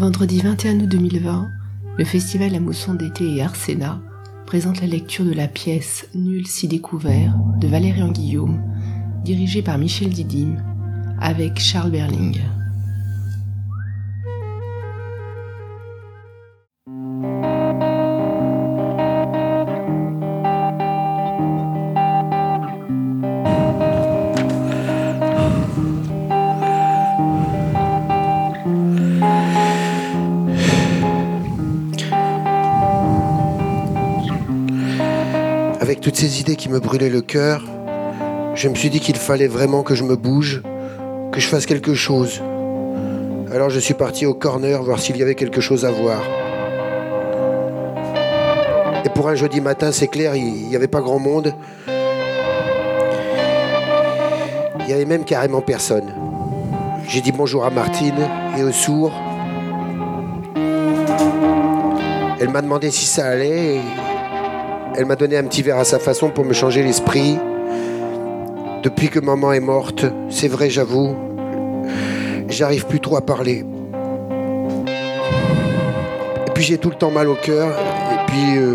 vendredi 21 août 2020, le festival La Mousson d'été et Arsena présente la lecture de la pièce Nul si découvert de Valérian Guillaume, dirigée par Michel Didim, avec Charles Berling. Me brûlaient le cœur, je me suis dit qu'il fallait vraiment que je me bouge, que je fasse quelque chose. Alors je suis parti au corner voir s'il y avait quelque chose à voir. Et pour un jeudi matin, c'est clair, il n'y avait pas grand monde. Il y avait même carrément personne. J'ai dit bonjour à Martine et au sourd. Elle m'a demandé si ça allait. Elle m'a donné un petit verre à sa façon pour me changer l'esprit. Depuis que maman est morte, c'est vrai, j'avoue, j'arrive plus trop à parler. Et puis j'ai tout le temps mal au cœur. Et puis, euh,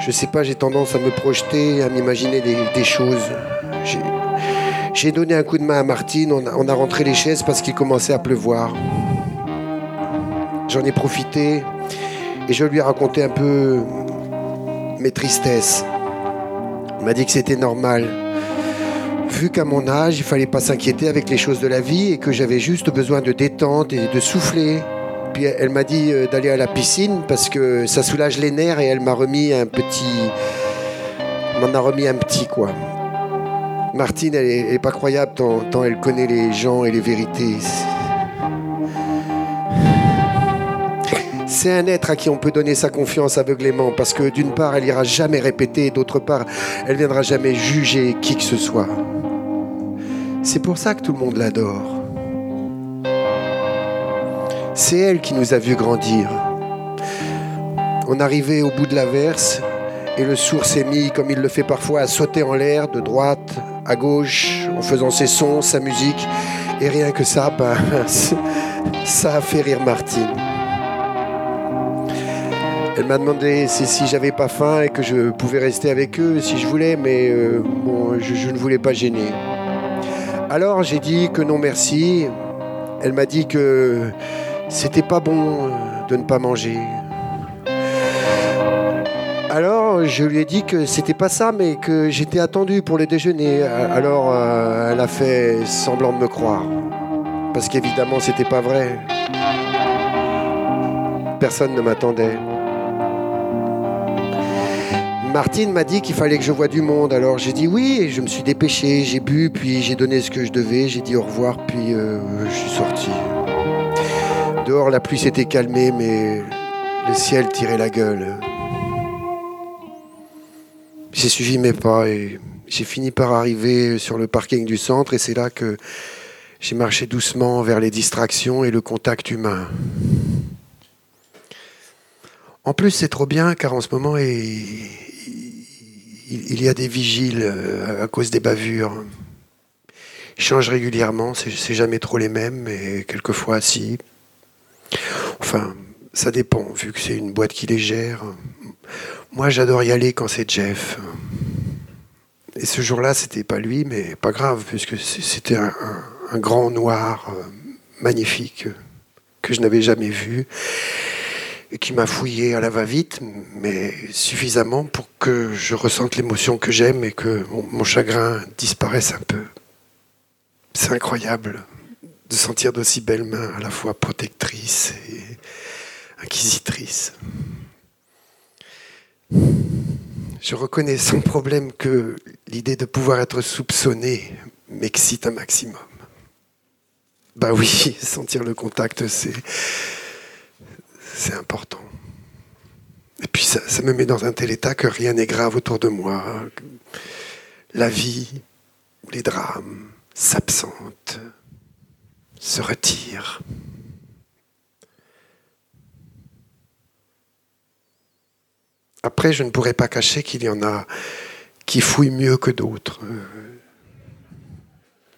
je sais pas, j'ai tendance à me projeter, à m'imaginer des, choses. J'ai- J'ai donné un coup de main à Martine, on a, on a rentré les chaises parce qu'il commençait à pleuvoir. J'en ai profité et je lui ai raconté un peu mes tristesses. Il m'a dit que c'était normal. Vu qu'à mon âge, il fallait pas s'inquiéter avec les choses de la vie et que j'avais juste besoin de détente et de souffler. Puis elle m'a dit euh, d'aller à la piscine parce que ça soulage les nerfs et elle m'a remis un petit. m'en a remis un petit quoi. Martine, elle est pas croyable tant, tant elle connaît les gens et les vérités. C'est un être à qui on peut donner sa confiance aveuglément parce que d'une part, elle ira jamais répéter et d'autre part, elle viendra jamais juger qui que ce soit. C'est pour ça que tout le monde l'adore. C'est elle qui nous a vus grandir. On arrivait au bout de la verse et le sourd s'est mis, comme il le fait parfois, à sauter en l'air de droite à gauche en faisant ses sons, sa musique. Et rien que ça, ben, ça a fait rire Martine. Elle m'a demandé si, j'avais pas faim et que je pouvais rester avec eux si je voulais, mais euh, bon, je, je ne voulais pas gêner. Alors j'ai dit que non merci. Elle m'a dit que c'était pas bon euh, de ne pas manger. Alors je lui ai dit que c'était pas ça, mais que j'étais attendu pour le déjeuner. Alors euh, elle a fait semblant de me croire, parce qu'évidemment c'était pas vrai. Personne ne m'attendait. Martine m'a dit qu'il fallait que je voie du monde, alors j'ai dit oui et je me suis dépêché, j'ai bu, puis j'ai donné ce que je devais, j'ai dit au revoir, puis euh, je suis sorti. Dehors, la pluie s'était calmée, mais le ciel tirait la gueule. J'ai suivi mes pas et j'ai fini par arriver sur le parking du centre et c'est là que j'ai marché doucement vers les distractions et le contact humain. En plus, c'est trop bien car en ce moment, il y a des vigiles euh, à cause des bavures. Ils changent régulièrement, c'est jamais trop les mêmes, mais quelquefois, si. Enfin, ça dépend, vu que c'est une boîte qui les gère. Moi, j'adore y aller quand c'est Jeff. Et ce jour-là, c'était pas lui, mais pas grave, puisque c'était un, grand noir euh, magnifique que je n'avais jamais vu qui m'a fouillé à la va-vite, mais suffisamment pour que je ressente l'émotion que j'aime et que mon, mon chagrin disparaisse un peu. C'est incroyable de sentir d'aussi belles mains à la fois protectrices et inquisitrices. Je reconnais sans problème que l'idée de pouvoir être soupçonné m'excite un maximum. Bah oui, sentir le contact, c'est c'est important. Et puis ça, me met dans un tel état que rien n'est grave autour de moi. La vie, les drames s'absentent, se retirent. Après, je ne pourrais pas cacher qu'il y en a qui fouillent mieux que d'autres.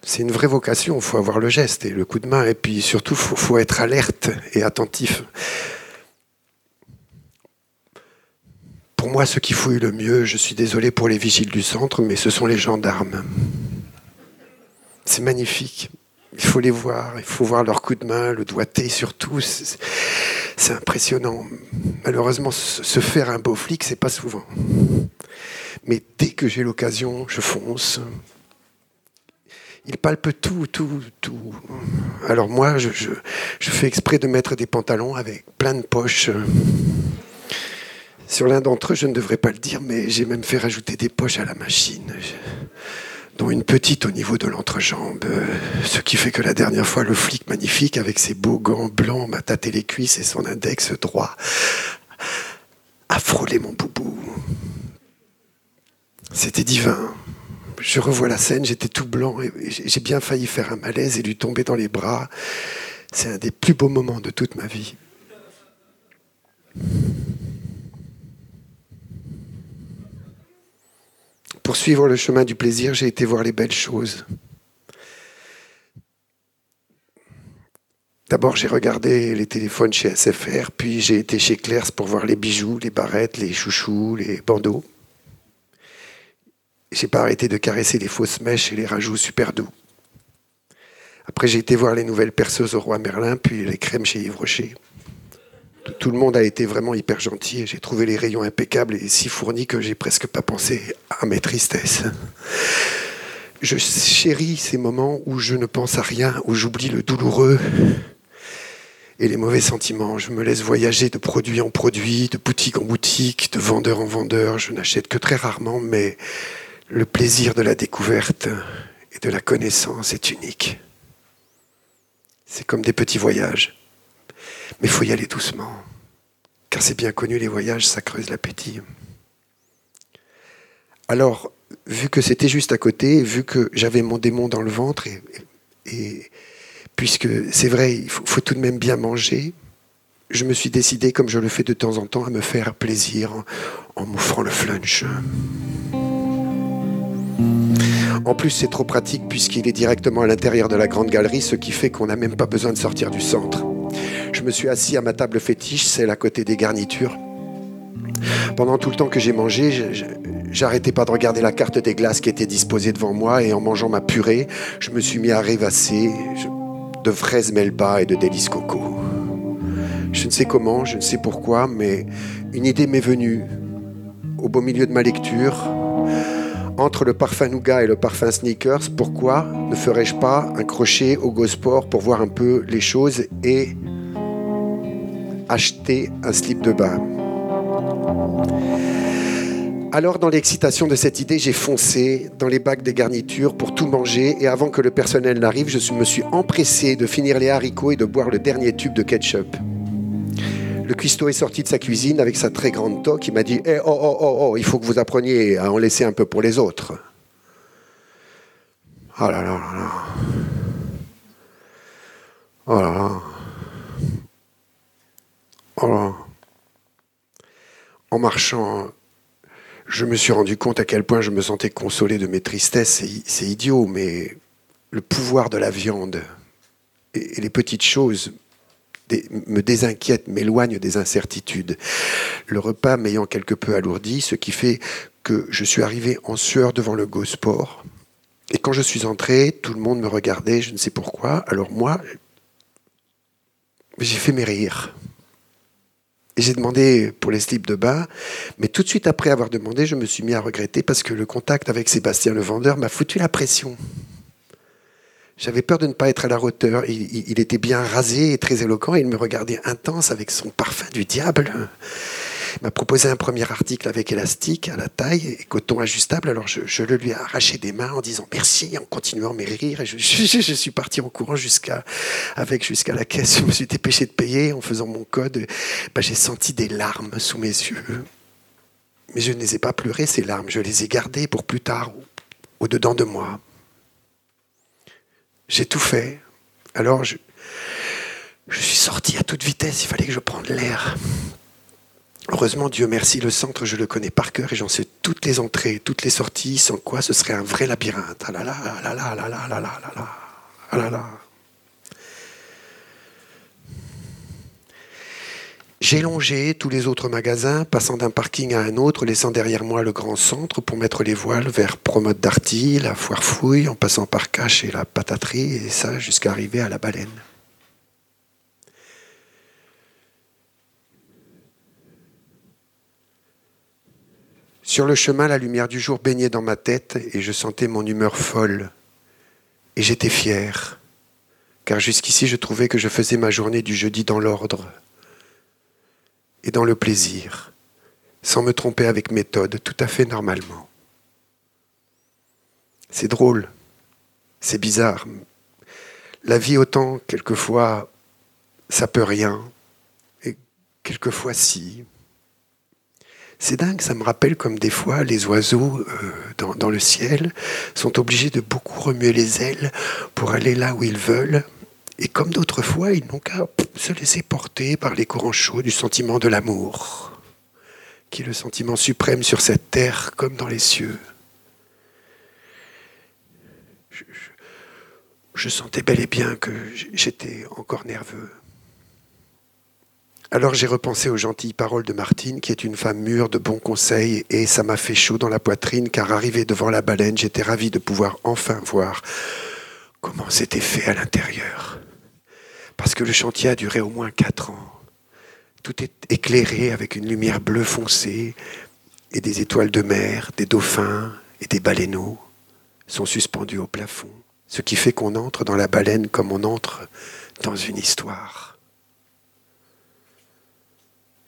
C'est une vraie vocation. Il faut avoir le geste et le coup de main. Et puis surtout, il faut, être alerte et attentif. Pour moi, ce qui fouille le mieux, je suis désolé pour les vigiles du centre, mais ce sont les gendarmes. C'est magnifique. Il faut les voir, il faut voir leur coup de main, le doigté surtout. C'est impressionnant. Malheureusement, se faire un beau flic, c'est pas souvent. Mais dès que j'ai l'occasion, je fonce. Il palpe tout, tout, tout. Alors moi, je fais exprès de mettre des pantalons avec plein de poches. Sur l'un d'entre eux, je ne devrais pas le dire, mais j'ai même fait rajouter des poches à la machine dont une petite au niveau de l'entrejambe. Ce qui fait que la dernière fois, le flic magnifique, avec ses beaux gants blancs, m'a tâté les cuisses et son index droit a frôlé mon boubou. C'était divin. Je revois la scène, j'étais tout blanc et j'ai bien failli faire un malaise et lui tomber dans les bras. C'est un des plus beaux moments de toute ma vie. Pour suivre le chemin du plaisir, j'ai été voir les belles choses. D'abord, j'ai regardé les téléphones chez SFR, puis j'ai été chez Claire's pour voir les bijoux, les barrettes, les chouchous, les bandeaux. J'ai pas arrêté de caresser les fausses mèches et les rajouts super doux. Après, j'ai été voir les nouvelles perceuses au roi Merlin, puis les crèmes chez Yves Rocher. Tout le monde a été vraiment hyper gentil et j'ai trouvé les rayons impeccables et si fournis que j'ai presque pas pensé à mes tristesses. Je chéris ces moments où je ne pense à rien, où j'oublie le douloureux et les mauvais sentiments. Je me laisse voyager de produit en produit, de boutique en boutique, de vendeur en vendeur. Je n'achète que très rarement, mais le plaisir de la découverte et de la connaissance est unique. C'est comme des petits voyages. Mais il faut y aller doucement, car c'est bien connu, les voyages, ça creuse l'appétit. Alors, vu que c'était juste à côté, vu que j'avais mon démon dans le ventre, et, puisque c'est vrai, il faut, tout de même bien manger, je me suis décidé, comme je le fais de temps en temps, à me faire plaisir en, en m'offrant le flunch. En plus, c'est trop pratique puisqu'il est directement à l'intérieur de la grande galerie, ce qui fait qu'on n'a même pas besoin de sortir du centre. Je me suis assis à ma table fétiche, celle à côté des garnitures. Pendant tout le temps que j'ai mangé, j'arrêtais pas de regarder la carte des glaces qui était disposée devant moi et en mangeant ma purée, je me suis mis à rêvasser de fraises melba et de délices coco. Je ne sais comment, je ne sais pourquoi, mais une idée m'est venue au beau milieu de ma lecture. Entre le parfum nougat et le parfum sneakers, pourquoi ne ferais-je pas un crochet au Gosport pour voir un peu les choses et acheter un slip de bain. Alors, dans l'excitation de cette idée, j'ai foncé dans les bacs des garnitures pour tout manger et avant que le personnel n'arrive, je me suis empressé de finir les haricots et de boire le dernier tube de ketchup. Le cuistot est sorti de sa cuisine avec sa très grande toque. Il m'a dit eh, oh, oh, oh, oh, il faut que vous appreniez à en laisser un peu pour les autres. Oh là là là là. Oh là là. En, marchant, je me suis rendu compte à quel point je me sentais consolé de mes tristesses. C'est idiot, mais le pouvoir de la viande et, les petites choses me désinquiètent, m'éloignent des incertitudes. Le repas m'ayant quelque peu alourdi, ce qui fait que je suis arrivé en sueur devant le Gosport. Et quand je suis entré, tout le monde me regardait, je ne sais pourquoi. Alors moi, j'ai fait mes rires j'ai demandé pour les slips de bain, mais tout de suite après avoir demandé, je me suis mis à regretter parce que le contact avec Sébastien le vendeur m'a foutu la pression. J'avais peur de ne pas être à la hauteur. Il, était bien rasé et très éloquent il me regardait intense avec son parfum du diable. M'a proposé un premier article avec élastique à la taille et coton ajustable. Alors je, le lui ai arraché des mains en disant merci, en continuant mes rires. Et je, suis parti en courant jusqu'à avec jusqu'à la caisse. Je me suis dépêché de payer en faisant mon code. Bah, j'ai senti des larmes sous mes yeux. Mais je ne les ai pas pleurées, ces larmes. Je les ai gardées pour plus tard, au-dedans de moi. J'ai tout fait. Alors je, je suis sorti à toute vitesse. Il fallait que je prenne l'air. Heureusement, Dieu merci, le centre, je le connais par cœur et j'en sais toutes les entrées, toutes les sorties, sans quoi ce serait un vrai labyrinthe. Ah là là, ah là là, ah là là, ah ah là là. J'ai longé tous les autres magasins, passant d'un parking à un autre, laissant derrière moi le grand centre pour mettre les voiles vers Promote Darty, la Foire Fouille, en passant par Cache et la Pataterie, et ça jusqu'à arriver à la Baleine. Sur le chemin, la lumière du jour baignait dans ma tête et je sentais mon humeur folle. Et j'étais fier, car jusqu'ici je trouvais que je faisais ma journée du jeudi dans l'ordre et dans le plaisir, sans me tromper avec méthode, tout à fait normalement. C'est drôle, c'est bizarre. La vie autant, quelquefois, ça peut rien, et quelquefois si. C'est dingue, ça me rappelle comme des fois les oiseaux euh, dans, le ciel sont obligés de beaucoup remuer les ailes pour aller là où ils veulent. Et comme d'autres fois, ils n'ont qu'à se laisser porter par les courants chauds du sentiment de l'amour, qui est le sentiment suprême sur cette terre comme dans les cieux. Je sentais bel et bien que j'étais encore nerveux. Alors j'ai repensé aux gentilles paroles de Martine, qui est une femme mûre, de bons conseils, et ça m'a fait chaud dans la poitrine, car arrivé devant la baleine, j'étais ravi de pouvoir enfin voir comment c'était fait à l'intérieur. Parce que le chantier a duré au moins quatre ans. Tout est éclairé avec une lumière bleue foncée, et des étoiles de mer, des dauphins et des baleineaux sont suspendus au plafond, ce qui fait qu'on entre dans la baleine comme on entre dans une histoire.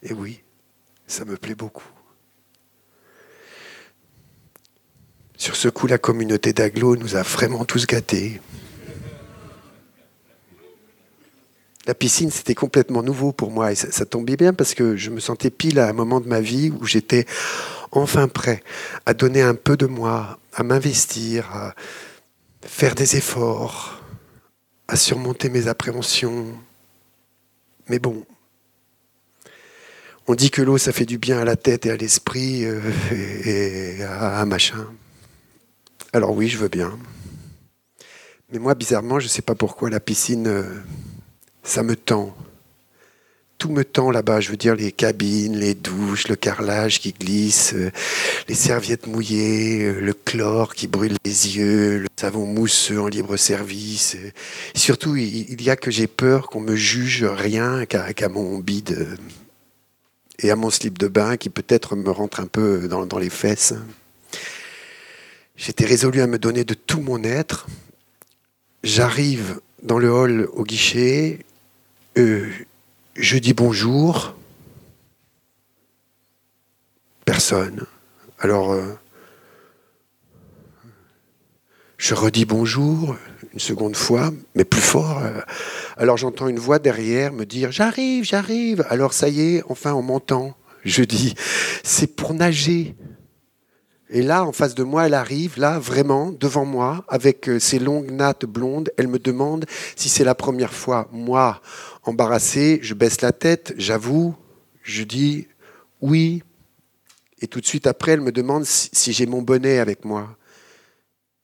Et oui, ça me plaît beaucoup. Sur ce coup, la communauté d'Aglo nous a vraiment tous gâtés. La piscine, c'était complètement nouveau pour moi et ça, ça, tombait bien parce que je me sentais pile à un moment de ma vie où j'étais enfin prêt à donner un peu de moi, à m'investir, à faire des efforts, à surmonter mes appréhensions. Mais bon, on dit que l'eau, ça fait du bien à la tête et à l'esprit euh, et, à machin. Alors oui, je veux bien. Mais moi, bizarrement, je ne sais pas pourquoi la piscine, euh, ça me tend. Tout me tend là-bas, je veux dire les cabines, les douches, le carrelage qui glisse, euh, les serviettes mouillées, le chlore qui brûle les yeux, le savon mousseux en libre service. Surtout, il, y a que j'ai peur qu'on me juge rien qu'à qu mon bide et à mon slip de bain qui peut-être me rentre un peu dans, les fesses. J'étais résolu à me donner de tout mon être. J'arrive dans le hall au guichet, euh, je dis bonjour. Personne. Alors, euh, je redis bonjour une seconde fois, mais plus fort. Alors j'entends une voix derrière me dire J'arrive, j'arrive. Alors ça y est, enfin on m'entend. Je dis C'est pour nager. Et là, en face de moi, elle arrive, là, vraiment, devant moi, avec euh, ses longues nattes blondes. Elle me demande si c'est la première fois. Moi, embarrassé, je baisse la tête, j'avoue, je dis oui. Et tout de suite après, elle me demande si j'ai mon bonnet avec moi.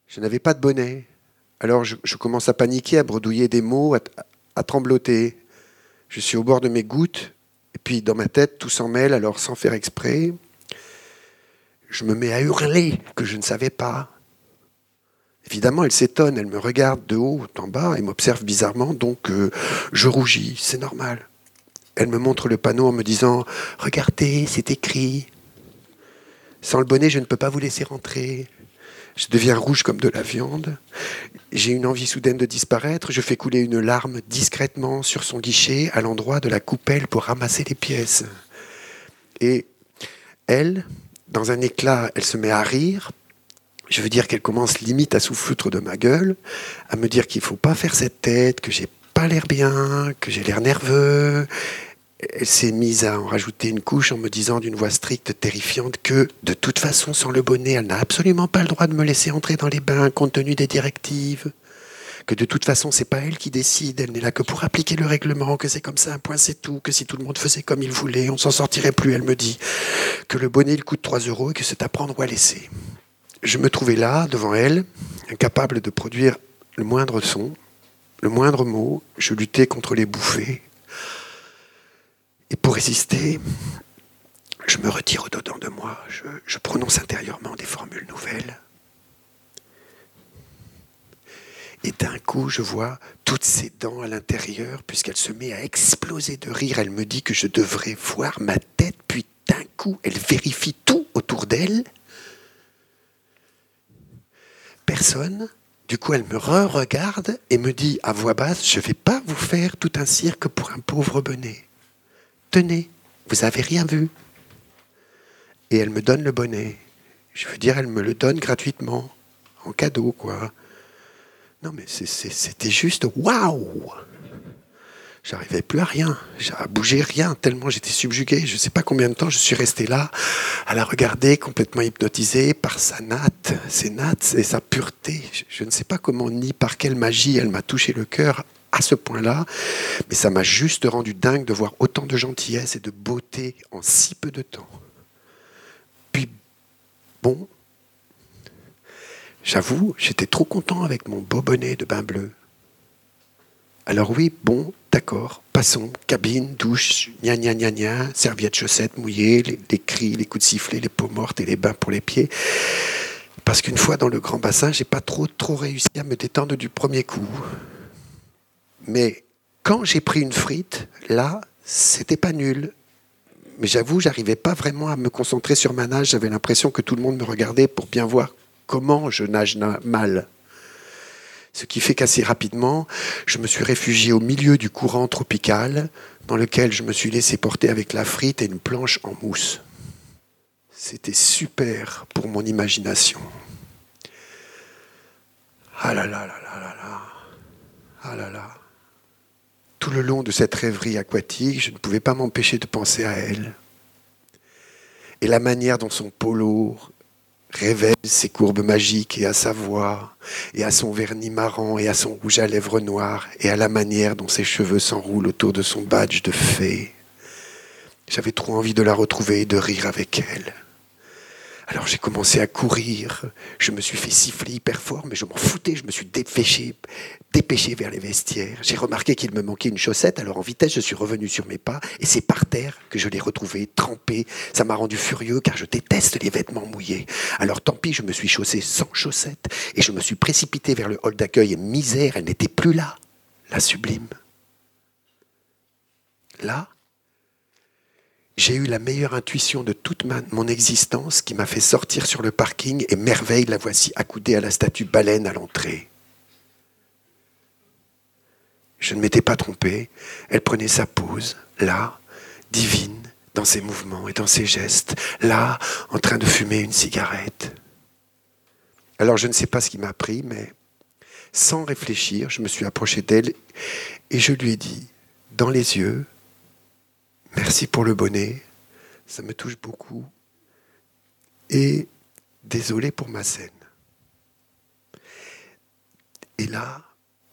Je n'avais pas de bonnet. Alors je, commence à paniquer, à bredouiller des mots, à, à trembloter. Je suis au bord de mes gouttes, et puis dans ma tête, tout s'en mêle, alors sans faire exprès, je me mets à hurler que je ne savais pas. Évidemment, elle s'étonne, elle me regarde de haut en bas et m'observe bizarrement, donc euh, je rougis, c'est normal. Elle me montre le panneau en me disant Regardez, c'est écrit. Sans le bonnet, je ne peux pas vous laisser rentrer. Je deviens rouge comme de la viande. J'ai une envie soudaine de disparaître. Je fais couler une larme discrètement sur son guichet à l'endroit de la coupelle pour ramasser les pièces. Et elle, dans un éclat, elle se met à rire. Je veux dire qu'elle commence limite à souffoutre de ma gueule, à me dire qu'il ne faut pas faire cette tête, que j'ai pas l'air bien, que j'ai l'air nerveux. Elle s'est mise à en rajouter une couche en me disant d'une voix stricte, terrifiante, que de toute façon, sans le bonnet, elle n'a absolument pas le droit de me laisser entrer dans les bains compte tenu des directives. que de toute façon, c'est pas elle qui décide, elle n'est là que pour appliquer le règlement, que c'est comme ça, un point c'est tout, que si tout le monde faisait comme il voulait, on s'en sortirait plus, elle me dit, que le bonnet il coûte 3 euros et que c'est à prendre ou à laisser. Je me trouvais là, devant elle, incapable de produire le moindre son, le moindre mot, je luttais contre les bouffées. Et pour résister, je me retire au-dedans de moi, je, prononce intérieurement des formules nouvelles. Et d'un coup, je vois toutes ses dents à l'intérieur, puisqu'elle se met à exploser de rire. Elle me dit que je devrais voir ma tête, puis d'un coup, elle vérifie tout autour d'elle. Personne. Du coup, elle me re-regarde et me dit à voix basse, je ne vais pas vous faire tout un cirque pour un pauvre bonnet. Tenez, vous avez rien vu. Et elle me donne le bonnet. Je veux dire, elle me le donne gratuitement, en cadeau, quoi. Non, mais c'était juste waouh J'arrivais plus à rien, à bouger rien, tellement j'étais subjugué. Je ne sais pas combien de temps je suis resté là, à la regarder, complètement hypnotisé par sa natte, ses nattes et sa pureté. Je, ne sais pas comment ni par quelle magie elle m'a touché le cœur à ce point-là, mais ça m'a juste rendu dingue de voir autant de gentillesse et de beauté en si peu de temps. Puis, bon, J'avoue, j'étais trop content avec mon beau bonnet de bain bleu. Alors oui, bon, d'accord, passons, cabine, douche, gna gna gna gna, serviettes, chaussettes mouillées, les, cris, les coups de sifflet, les peaux mortes et les bains pour les pieds. Parce qu'une fois dans le grand bassin, j'ai pas trop trop réussi à me détendre du premier coup. Mais quand j'ai pris une frite, là, c'était pas nul. Mais j'avoue, j'arrivais pas vraiment à me concentrer sur ma nage. J'avais l'impression que tout le monde me regardait pour bien voir comment je nage mal. Ce qui fait qu'assez rapidement, je me suis réfugié au milieu du courant tropical dans lequel je me suis laissé porter avec la frite et une planche en mousse. C'était super pour mon imagination. Ah là là là là là là. Ah là là. Tout le long de cette rêverie aquatique, je ne pouvais pas m'empêcher de penser à elle. Et la manière dont son polo révèle ses courbes magiques et à sa voix, et à son vernis marrant, et à son rouge à lèvres noires, et à la manière dont ses cheveux s'enroulent autour de son badge de fée. J'avais trop envie de la retrouver et de rire avec elle. Alors j'ai commencé à courir, je me suis fait siffler hyper fort, mais je m'en foutais, je me suis dépêché, dépêché vers les vestiaires. J'ai remarqué qu'il me manquait une chaussette, alors en vitesse je suis revenu sur mes pas, et c'est par terre que je l'ai retrouvé, trempé. Ça m'a rendu furieux car je déteste les vêtements mouillés. Alors tant pis, je me suis chaussé sans chaussette, et je me suis précipité vers le hall d'accueil, et misère, elle n'était plus là, la sublime. Là, j'ai eu la meilleure intuition de toute mon existence qui m'a fait sortir sur le parking et merveille, la voici accoudée à la statue baleine à l'entrée. Je ne m'étais pas trompé, elle prenait sa pose, là, divine, dans ses mouvements et dans ses gestes, là, en train de fumer une cigarette. Alors je ne sais pas ce qui m'a pris, mais sans réfléchir, je me suis approché d'elle et je lui ai dit, dans les yeux, Merci pour le bonnet, ça me touche beaucoup. Et désolé pour ma scène. Et là,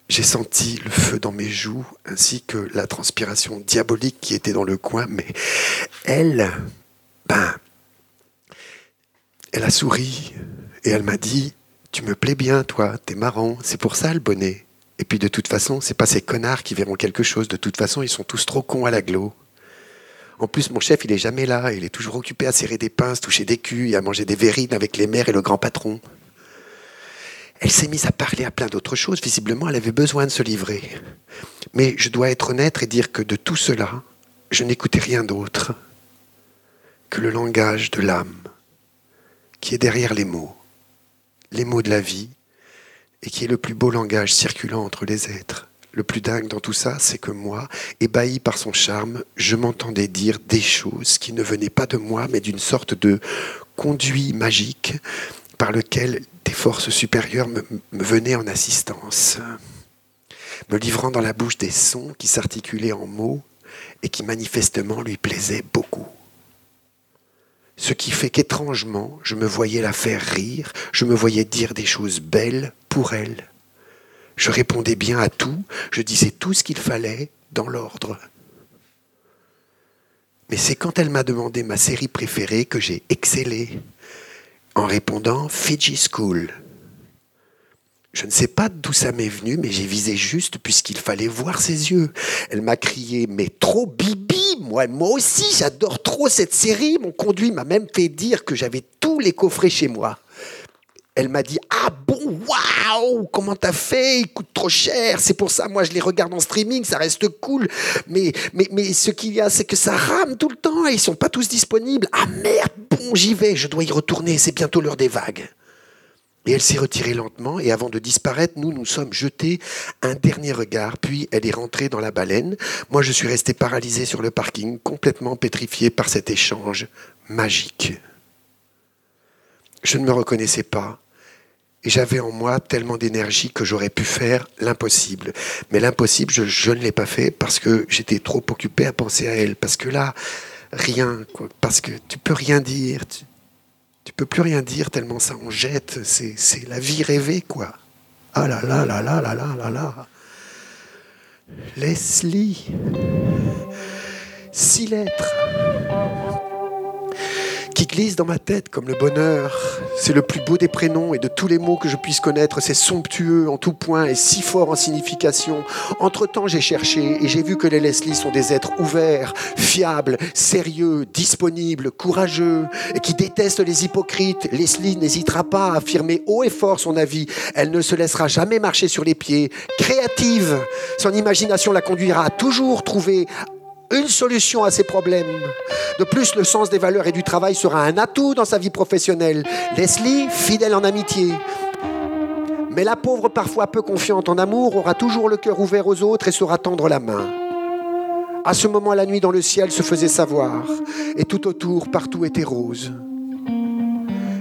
j'ai senti le feu dans mes joues, ainsi que la transpiration diabolique qui était dans le coin, mais elle, ben, elle a souri et elle m'a dit Tu me plais bien, toi, t'es marrant, c'est pour ça le bonnet. Et puis de toute façon, c'est pas ces connards qui verront quelque chose, de toute façon, ils sont tous trop cons à l'aglo. En plus, mon chef, il est jamais là. Il est toujours occupé à serrer des pinces, toucher des culs et à manger des verrines avec les mères et le grand patron. Elle s'est mise à parler à plein d'autres choses. Visiblement, elle avait besoin de se livrer. Mais je dois être honnête et dire que de tout cela, je n'écoutais rien d'autre que le langage de l'âme qui est derrière les mots, les mots de la vie, et qui est le plus beau langage circulant entre les êtres. Le plus dingue dans tout ça, c'est que moi, ébahi par son charme, je m'entendais dire des choses qui ne venaient pas de moi, mais d'une sorte de conduit magique par lequel des forces supérieures me, venaient en assistance, me livrant dans la bouche des sons qui s'articulaient en mots et qui manifestement lui plaisaient beaucoup. Ce qui fait qu'étrangement, je me voyais la faire rire, je me voyais dire des choses belles pour elle, Je répondais bien à tout, je disais tout ce qu'il fallait dans l'ordre. Mais c'est quand elle m'a demandé ma série préférée que j'ai excellé en répondant Fiji School. Je ne sais pas d'où ça m'est venu, mais j'ai visé juste puisqu'il fallait voir ses yeux. Elle m'a crié Mais trop Bibi Moi, moi aussi, j'adore trop cette série. Mon conduit m'a même fait dire que j'avais tous les coffrets chez moi. Elle m'a dit Ah bon, waouh, comment t'as fait Il coûte trop cher. C'est pour ça, moi, je les regarde en streaming, ça reste cool. Mais, mais, ce qu'il y a, c'est que ça rame tout le temps et ils sont pas tous disponibles. Ah merde, bon, j'y vais, je dois y retourner, c'est bientôt l'heure des vagues. Et elle s'est retirée lentement, et avant de disparaître, nous nous sommes jetés un dernier regard, puis elle est rentrée dans la baleine. Moi, je suis resté paralysé sur le parking, complètement pétrifié par cet échange magique. Je ne me reconnaissais pas, et j'avais en moi tellement d'énergie que j'aurais pu faire l'impossible. Mais l'impossible, je, ne l'ai pas fait parce que j'étais trop occupé à penser à elle. Parce que là, rien, quoi, parce que tu peux rien dire. Tu, peux plus rien dire tellement ça en jette. C'est la vie rêvée, quoi. Ah là là là là là là là là. Leslie. Six lettres qui glisse dans ma tête comme le bonheur. C'est le plus beau des prénoms et de tous les mots que je puisse connaître. C'est somptueux en tout point et si fort en signification. Entre-temps, j'ai cherché et j'ai vu que les Leslie sont des êtres ouverts, fiables, sérieux, disponibles, courageux et qui détestent les hypocrites. Leslie n'hésitera pas à affirmer haut et fort son avis. Elle ne se laissera jamais marcher sur les pieds. Créative, son imagination la conduira à toujours trouver une solution à ses problèmes. De plus, le sens des valeurs et du travail sera un atout dans sa vie professionnelle. Leslie, fidèle en amitié. Mais la pauvre, parfois peu confiante en amour, aura toujours le cœur ouvert aux autres et saura tendre la main. À ce moment, la nuit dans le ciel se faisait savoir, et tout autour, partout était rose.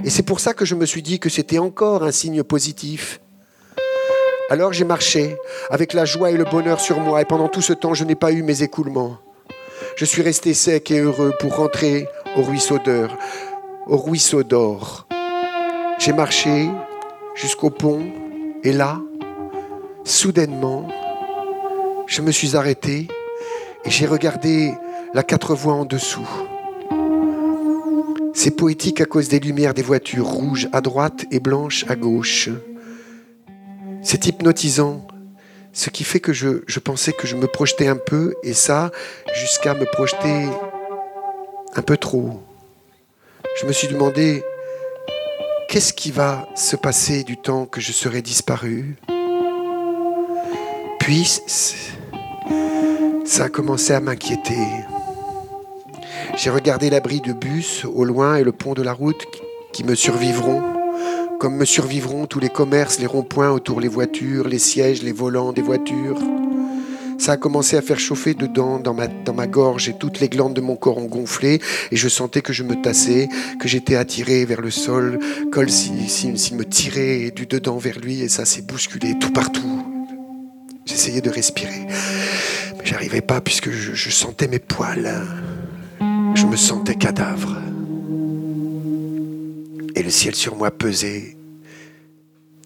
Et c'est pour ça que je me suis dit que c'était encore un signe positif. Alors j'ai marché, avec la joie et le bonheur sur moi, et pendant tout ce temps, je n'ai pas eu mes écoulements. Je suis resté sec et heureux pour rentrer au ruisseau d'or. Au ruisseau d'or. J'ai marché jusqu'au pont et là, soudainement, je me suis arrêté et j'ai regardé la quatre voies en dessous. C'est poétique à cause des lumières des voitures rouges à droite et blanches à gauche. C'est hypnotisant ce qui fait que je, pensais que je me projetais un peu, et ça, jusqu'à me projeter un peu trop. Je me suis demandé, qu'est-ce qui va se passer du temps que je serai disparu? Puis, ça a commencé à m'inquiéter. J'ai regardé l'abri de bus au loin et le pont de la route qui me survivront comme me survivront tous les commerces, les ronds-points autour les voitures, les sièges, les volants des voitures. Ça a commencé à faire chauffer dedans, dans ma, gorge, et toutes les glandes de mon corps ont gonflé, et je sentais que je me tassais, que j'étais attiré vers le sol, comme s'il si, me tirait du dedans vers lui, et ça s'est bousculé tout partout. J'essayais de respirer, mais j'arrivais pas puisque je sentais mes poils. Je me sentais cadavre et le ciel sur moi pesait,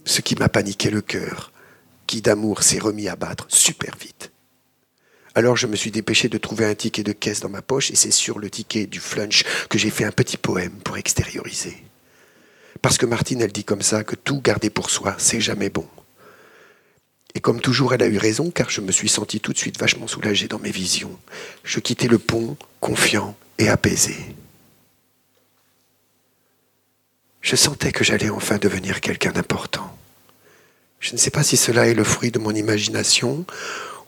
ce qui m'a paniqué le cœur, qui d'amour s'est remis à battre super vite. Alors je me suis dépêché de trouver un ticket de caisse dans ma poche et c'est sur le ticket du flunch que j'ai fait un petit poème pour extérioriser. Parce que Martine, elle dit comme ça que tout garder pour soi, c'est jamais bon. Et comme toujours, elle a eu raison, car je me suis senti tout de suite vachement soulagé dans mes visions. Je quittais le pont, confiant et apaisé. Je sentais que j'allais enfin devenir quelqu'un d'important. Je ne sais pas si cela est le fruit de mon imagination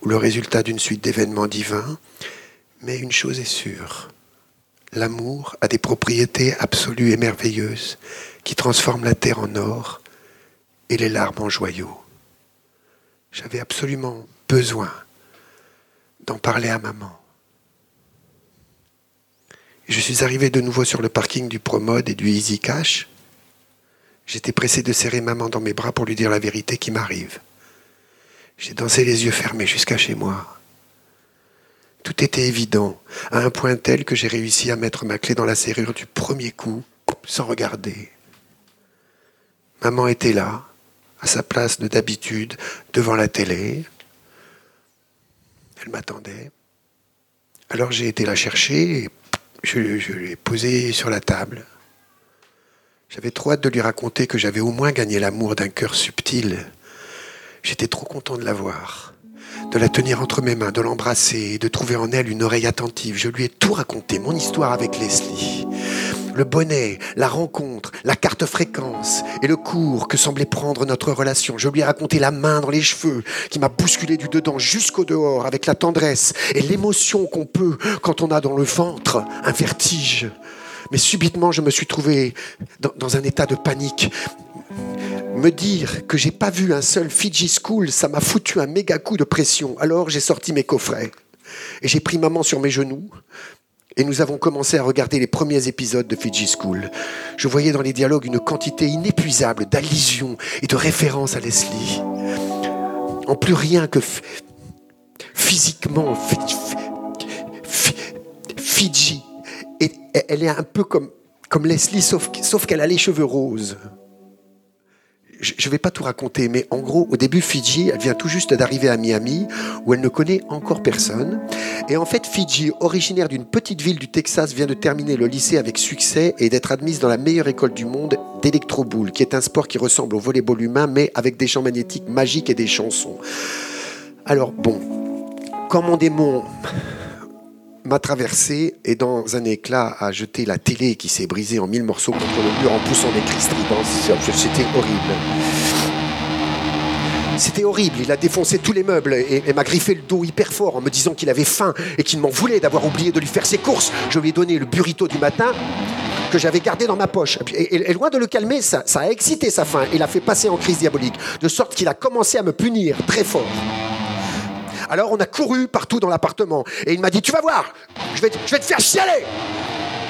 ou le résultat d'une suite d'événements divins, mais une chose est sûre. L'amour a des propriétés absolues et merveilleuses qui transforment la terre en or et les larmes en joyaux. J'avais absolument besoin d'en parler à maman. Je suis arrivé de nouveau sur le parking du Promode et du Easy Cash J'étais pressé de serrer maman dans mes bras pour lui dire la vérité qui m'arrive. J'ai dansé les yeux fermés jusqu'à chez moi. Tout était évident, à un point tel que j'ai réussi à mettre ma clé dans la serrure du premier coup, sans regarder. Maman était là, à sa place de d'habitude, devant la télé. Elle m'attendait. Alors j'ai été la chercher et je, je l'ai posée sur la table. J'avais trop hâte de lui raconter que j'avais au moins gagné l'amour d'un cœur subtil. J'étais trop content de la voir, de la tenir entre mes mains, de l'embrasser et de trouver en elle une oreille attentive. Je lui ai tout raconté, mon histoire avec Leslie le bonnet, la rencontre, la carte fréquence et le cours que semblait prendre notre relation. Je lui ai raconté la main dans les cheveux qui m'a bousculé du dedans jusqu'au dehors avec la tendresse et l'émotion qu'on peut quand on a dans le ventre un vertige. Mais subitement, je me suis trouvé dans, un état de panique. Me dire que j'ai pas vu un seul Fiji School, ça m'a foutu un méga coup de pression. Alors j'ai sorti mes coffrets et j'ai pris maman sur mes genoux et nous avons commencé à regarder les premiers épisodes de Fiji School. Je voyais dans les dialogues une quantité inépuisable d'allusions et de références à Leslie. En plus rien que physiquement, Fiji, elle est un peu comme, Leslie, sauf, qu'elle a les cheveux roses je ne vais pas tout raconter, mais en gros, au début, Fiji, elle vient tout juste d'arriver à Miami, où elle ne connaît encore personne. Et en fait, Fiji, originaire d'une petite ville du Texas, vient de terminer le lycée avec succès et d'être admise dans la meilleure école du monde d'électroboule, qui est un sport qui ressemble au volleyball humain, mais avec des champs magnétiques magiques et des chansons. Alors, bon, quand mon démon m'a traversé et dans un éclat a jeté la télé qui s'est brisée en mille morceaux contre le mur en poussant des cris stridents. C'était horrible. C'était horrible, il a défoncé tous les meubles et, m'a griffé le dos hyper fort en me disant qu'il avait faim et qu'il m'en voulait d'avoir oublié de lui faire ses courses. Je lui ai donné le burrito du matin que j'avais gardé dans ma poche. Et, loin de le calmer, ça, a excité sa faim et l'a fait passer en crise diabolique, de sorte qu'il a commencé à me punir très fort. Alors on a couru partout dans l'appartement. Et il m'a dit, tu vas voir, je vais, je vais te faire chialer.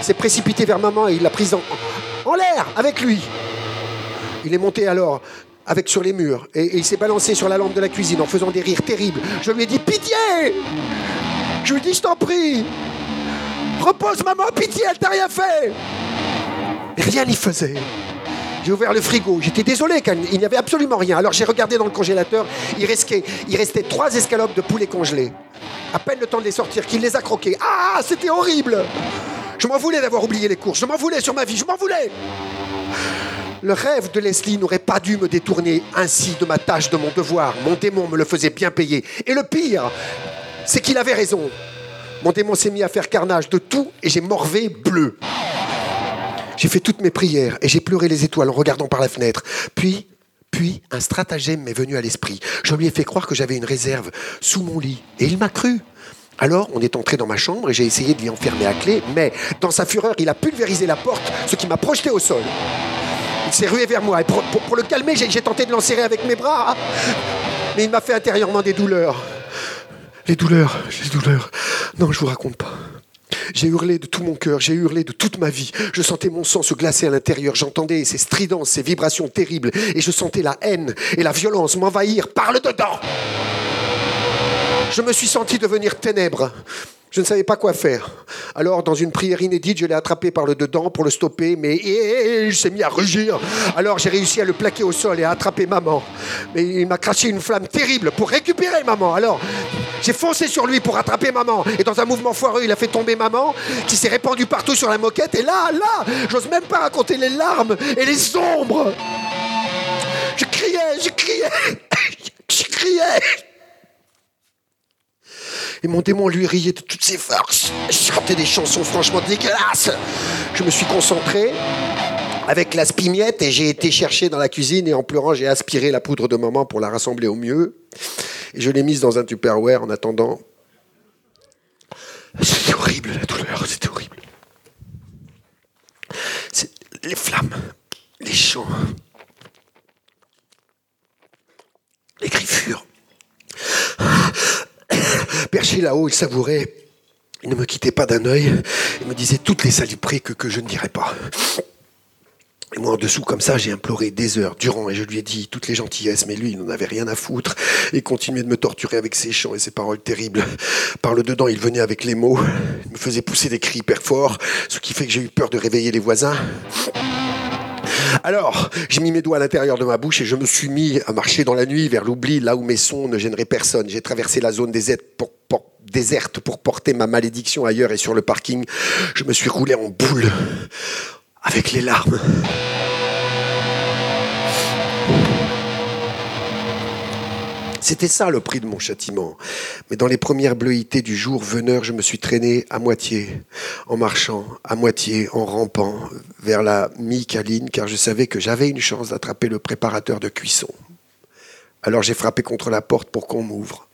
Il s'est précipité vers maman et il l'a prise en, l'air avec lui. Il est monté alors avec sur les murs et, il s'est balancé sur la lampe de la cuisine en faisant des rires terribles. Je lui ai dit pitié Je lui ai dit je t'en prie Repose maman, pitié, elle t'a rien fait Mais rien n'y faisait. J'ai ouvert le frigo. J'étais désolé, car il n'y avait absolument rien. Alors j'ai regardé dans le congélateur. Il restait, trois escalopes de poulet congelés. À peine le temps de les sortir qu'il les a croqués. Ah, c'était horrible Je m'en voulais d'avoir oublié les courses. Je m'en voulais sur ma vie. Je m'en voulais le rêve de Leslie n'aurait pas dû me détourner ainsi de ma tâche, de mon devoir. Mon démon me le faisait bien payer. Et le pire, c'est qu'il avait raison. Mon démon s'est mis à faire carnage de tout et j'ai morvé bleu. J'ai fait toutes mes prières et j'ai pleuré les étoiles en regardant par la fenêtre. Puis, puis, un stratagème m'est venu à l'esprit. Je lui ai fait croire que j'avais une réserve sous mon lit et il m'a cru. Alors, on est entré dans ma chambre et j'ai essayé de l'y enfermer à clé, mais dans sa fureur, il a pulvérisé la porte, ce qui m'a projeté au sol. Il s'est rué vers moi et pour, le calmer, j'ai tenté de l'enserrer avec mes bras, mais il m'a fait intérieurement des douleurs. Les douleurs, les douleurs. Non, je vous raconte pas. J'ai hurlé de tout mon cœur, j'ai hurlé de toute ma vie. Je sentais mon sang se glacer à l'intérieur, j'entendais ces stridences, ces vibrations terribles, et je sentais la haine et la violence m'envahir par le dedans. Je me suis senti devenir ténèbres. Je ne savais pas quoi faire. Alors, dans une prière inédite, je l'ai attrapé par le dedans pour le stopper, mais il s'est mis à rugir. Alors, j'ai réussi à le plaquer au sol et à attraper maman. Mais il m'a craché une flamme terrible pour récupérer maman. Alors, j'ai foncé sur lui pour attraper maman. Et dans un mouvement foireux, il a fait tomber maman, qui s'est répandue partout sur la moquette. Et là, là, j'ose même pas raconter les larmes et les ombres. Je criais, je criais, je criais. Et mon démon lui riait de toutes ses forces. Je chantais des chansons franchement dégueulasses. Je me suis concentré avec la spimiette et j'ai été chercher dans la cuisine et en pleurant, j'ai aspiré la poudre de maman pour la rassembler au mieux. Et je l'ai mise dans un tupperware en attendant. C'était horrible la douleur, c'était horrible. Les flammes, les chants, les griffures. Perché là-haut, il savourait. Il ne me quittait pas d'un œil. Il me disait toutes les saloperies que, que je ne dirais pas. Et moi, en dessous, comme ça, j'ai imploré des heures durant et je lui ai dit toutes les gentillesses, mais lui, il n'en avait rien à foutre et continuait de me torturer avec ses chants et ses paroles terribles. Par le dedans, il venait avec les mots, il me faisait pousser des cris hyper forts, ce qui fait que j'ai eu peur de réveiller les voisins. Alors, j'ai mis mes doigts à l'intérieur de ma bouche et je me suis mis à marcher dans la nuit vers l'oubli, là où mes sons ne gêneraient personne. J'ai traversé la zone déserte pour, déserte pour porter ma malédiction ailleurs et sur le parking, je me suis roulé en boule avec les larmes. C'était ça le prix de mon châtiment. Mais dans les premières bleuités du jour veneur, je me suis traîné à moitié, en marchant, à moitié, en rampant vers la mi-caline, car je savais que j'avais une chance d'attraper le préparateur de cuisson. Alors j'ai frappé contre la porte pour qu'on m'ouvre.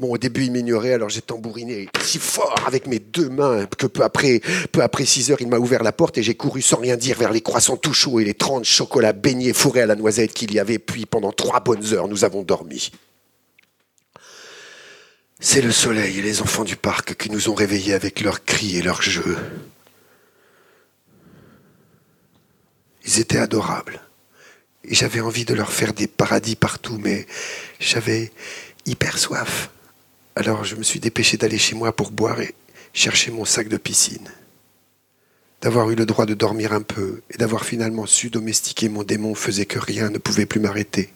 Bon, au début, il m'ignorait, alors j'ai tambouriné si fort avec mes deux mains que peu après, peu après 6 heures, il m'a ouvert la porte et j'ai couru sans rien dire vers les croissants tout chauds et les 30 chocolats baignés fourrés à la noisette qu'il y avait. Puis, pendant trois bonnes heures, nous avons dormi. C'est le soleil et les enfants du parc qui nous ont réveillés avec leurs cris et leurs jeux. Ils étaient adorables. Et j'avais envie de leur faire des paradis partout, mais j'avais hyper soif. Alors je me suis dépêché d'aller chez moi pour boire et chercher mon sac de piscine. D'avoir eu le droit de dormir un peu et d'avoir finalement su domestiquer mon démon faisait que rien ne pouvait plus m'arrêter.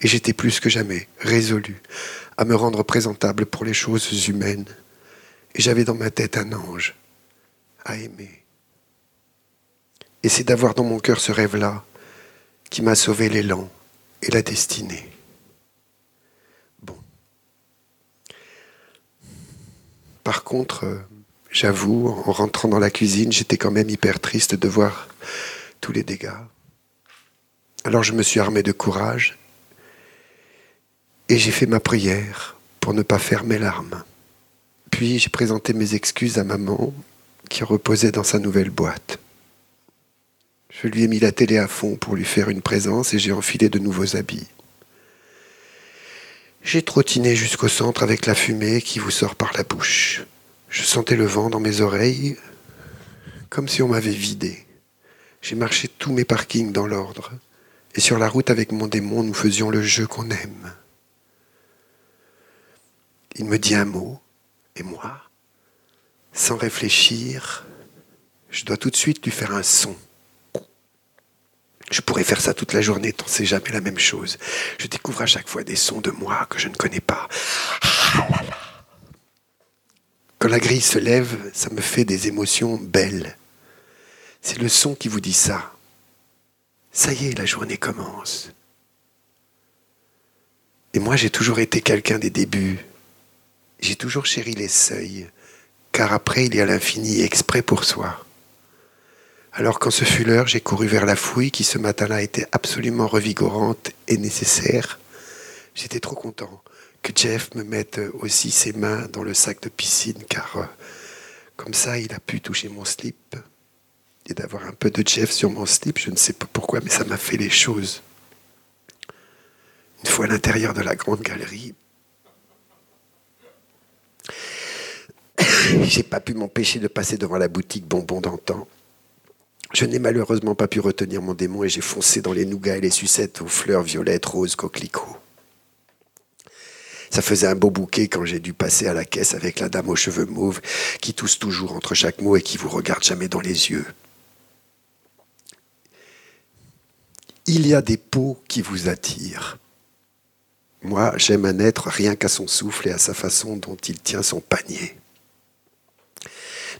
Et j'étais plus que jamais résolu à me rendre présentable pour les choses humaines. Et j'avais dans ma tête un ange à aimer. Et c'est d'avoir dans mon cœur ce rêve-là qui m'a sauvé l'élan et la destinée. Par contre, euh, j'avoue, en rentrant dans la cuisine, j'étais quand même hyper triste de voir tous les dégâts. Alors je me suis armé de courage et j'ai fait ma prière pour ne pas faire mes larmes. Puis j'ai présenté mes excuses à maman qui reposait dans sa nouvelle boîte. Je lui ai mis la télé à fond pour lui faire une présence et j'ai enfilé de nouveaux habits. J'ai trottiné jusqu'au centre avec la fumée qui vous sort par la bouche. Je sentais le vent dans mes oreilles, comme si on m'avait vidé. J'ai marché tous mes parkings dans l'ordre, et sur la route avec mon démon, nous faisions le jeu qu'on aime. Il me dit un mot, et moi, sans réfléchir, je dois tout de suite lui faire un son. Je pourrais faire ça toute la journée, tant c'est jamais la même chose. Je découvre à chaque fois des sons de moi que je ne connais pas. Ah Quand la grille se lève, ça me fait des émotions belles. C'est le son qui vous dit ça. Ça y est, la journée commence. Et moi, j'ai toujours été quelqu'un des débuts. J'ai toujours chéri les seuils, car après, il y a l'infini exprès pour soi. Alors quand ce fut l'heure, j'ai couru vers la fouille qui ce matin-là était absolument revigorante et nécessaire. J'étais trop content que Jeff me mette aussi ses mains dans le sac de piscine car euh, comme ça il a pu toucher mon slip et d'avoir un peu de Jeff sur mon slip, je ne sais pas pourquoi mais ça m'a fait les choses. Une fois à l'intérieur de la grande galerie, j'ai pas pu m'empêcher de passer devant la boutique bonbon d'antan je n'ai malheureusement pas pu retenir mon démon et j'ai foncé dans les nougats et les sucettes aux fleurs violettes, roses, coquelicots. Ça faisait un beau bouquet quand j'ai dû passer à la caisse avec la dame aux cheveux mauves qui tousse toujours entre chaque mot et qui vous regarde jamais dans les yeux. Il y a des peaux qui vous attirent. Moi, j'aime un être rien qu'à son souffle et à sa façon dont il tient son panier.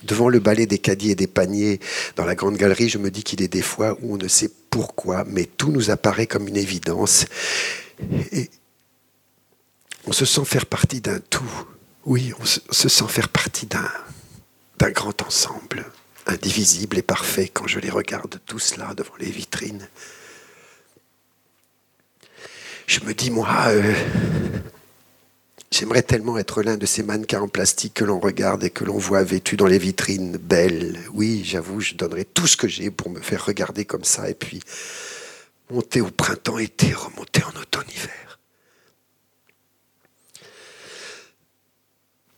Devant le balai des caddies et des paniers dans la grande galerie, je me dis qu'il est des fois où on ne sait pourquoi, mais tout nous apparaît comme une évidence. Et on se sent faire partie d'un tout. Oui, on se sent faire partie d'un, d'un grand ensemble, indivisible et parfait quand je les regarde tous là devant les vitrines. Je me dis, moi, euh, J'aimerais tellement être l'un de ces mannequins en plastique que l'on regarde et que l'on voit vêtus dans les vitrines, belles. Oui, j'avoue, je donnerais tout ce que j'ai pour me faire regarder comme ça et puis monter au printemps-été, remonter en automne-hiver.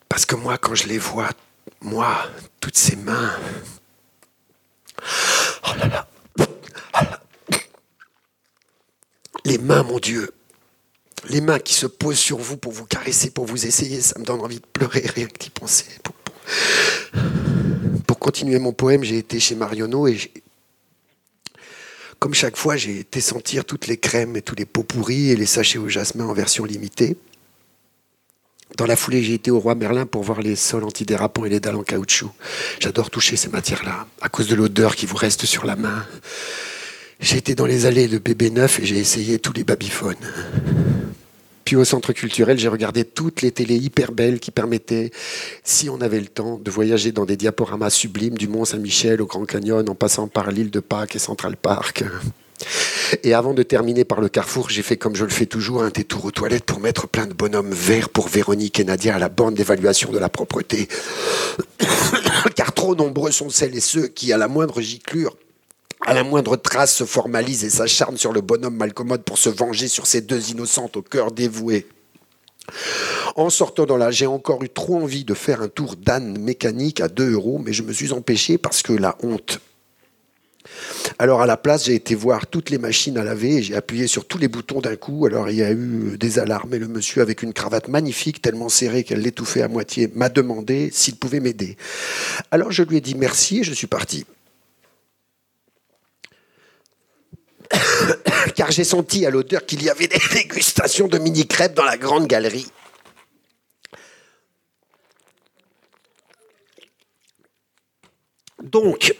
Parce que moi, quand je les vois, moi, toutes ces mains, oh oh les mains, mon Dieu, les mains qui se posent sur vous pour vous caresser, pour vous essayer, ça me donne envie de pleurer rien que d'y penser. Pour, continuer mon poème, j'ai été chez Marionneau et Comme chaque fois, j'ai été sentir toutes les crèmes et tous les pots pourris et les sachets au jasmin en version limitée. Dans la foulée, j'ai été au Roi Merlin pour voir les sols antidérapants et les dalles en caoutchouc. J'adore toucher ces matières-là, à cause de l'odeur qui vous reste sur la main. J'ai été dans les allées de bébé neuf et j'ai essayé tous les babyphones. Puis au centre culturel, j'ai regardé toutes les télés hyper belles qui permettaient, si on avait le temps, de voyager dans des diaporamas sublimes du Mont Saint-Michel au Grand Canyon en passant par l'île de Pâques et Central Park. Et avant de terminer par le carrefour, j'ai fait comme je le fais toujours, un détour aux toilettes pour mettre plein de bonhommes verts pour Véronique et Nadia à la bande d'évaluation de la propreté. Car trop nombreux sont celles et ceux qui, à la moindre giclure, à la moindre trace, se formalisent et s'acharnent sur le bonhomme malcommode pour se venger sur ces deux innocentes au cœur dévoué. En sortant dans là, j'ai encore eu trop envie de faire un tour d'âne mécanique à 2 euros, mais je me suis empêché parce que la honte alors à la place, j'ai été voir toutes les machines à laver et j'ai appuyé sur tous les boutons d'un coup. Alors il y a eu des alarmes et le monsieur avec une cravate magnifique, tellement serrée qu'elle l'étouffait à moitié, m'a demandé s'il pouvait m'aider. Alors je lui ai dit merci et je suis parti. Car j'ai senti à l'odeur qu'il y avait des dégustations de mini-crêpes dans la grande galerie. Donc,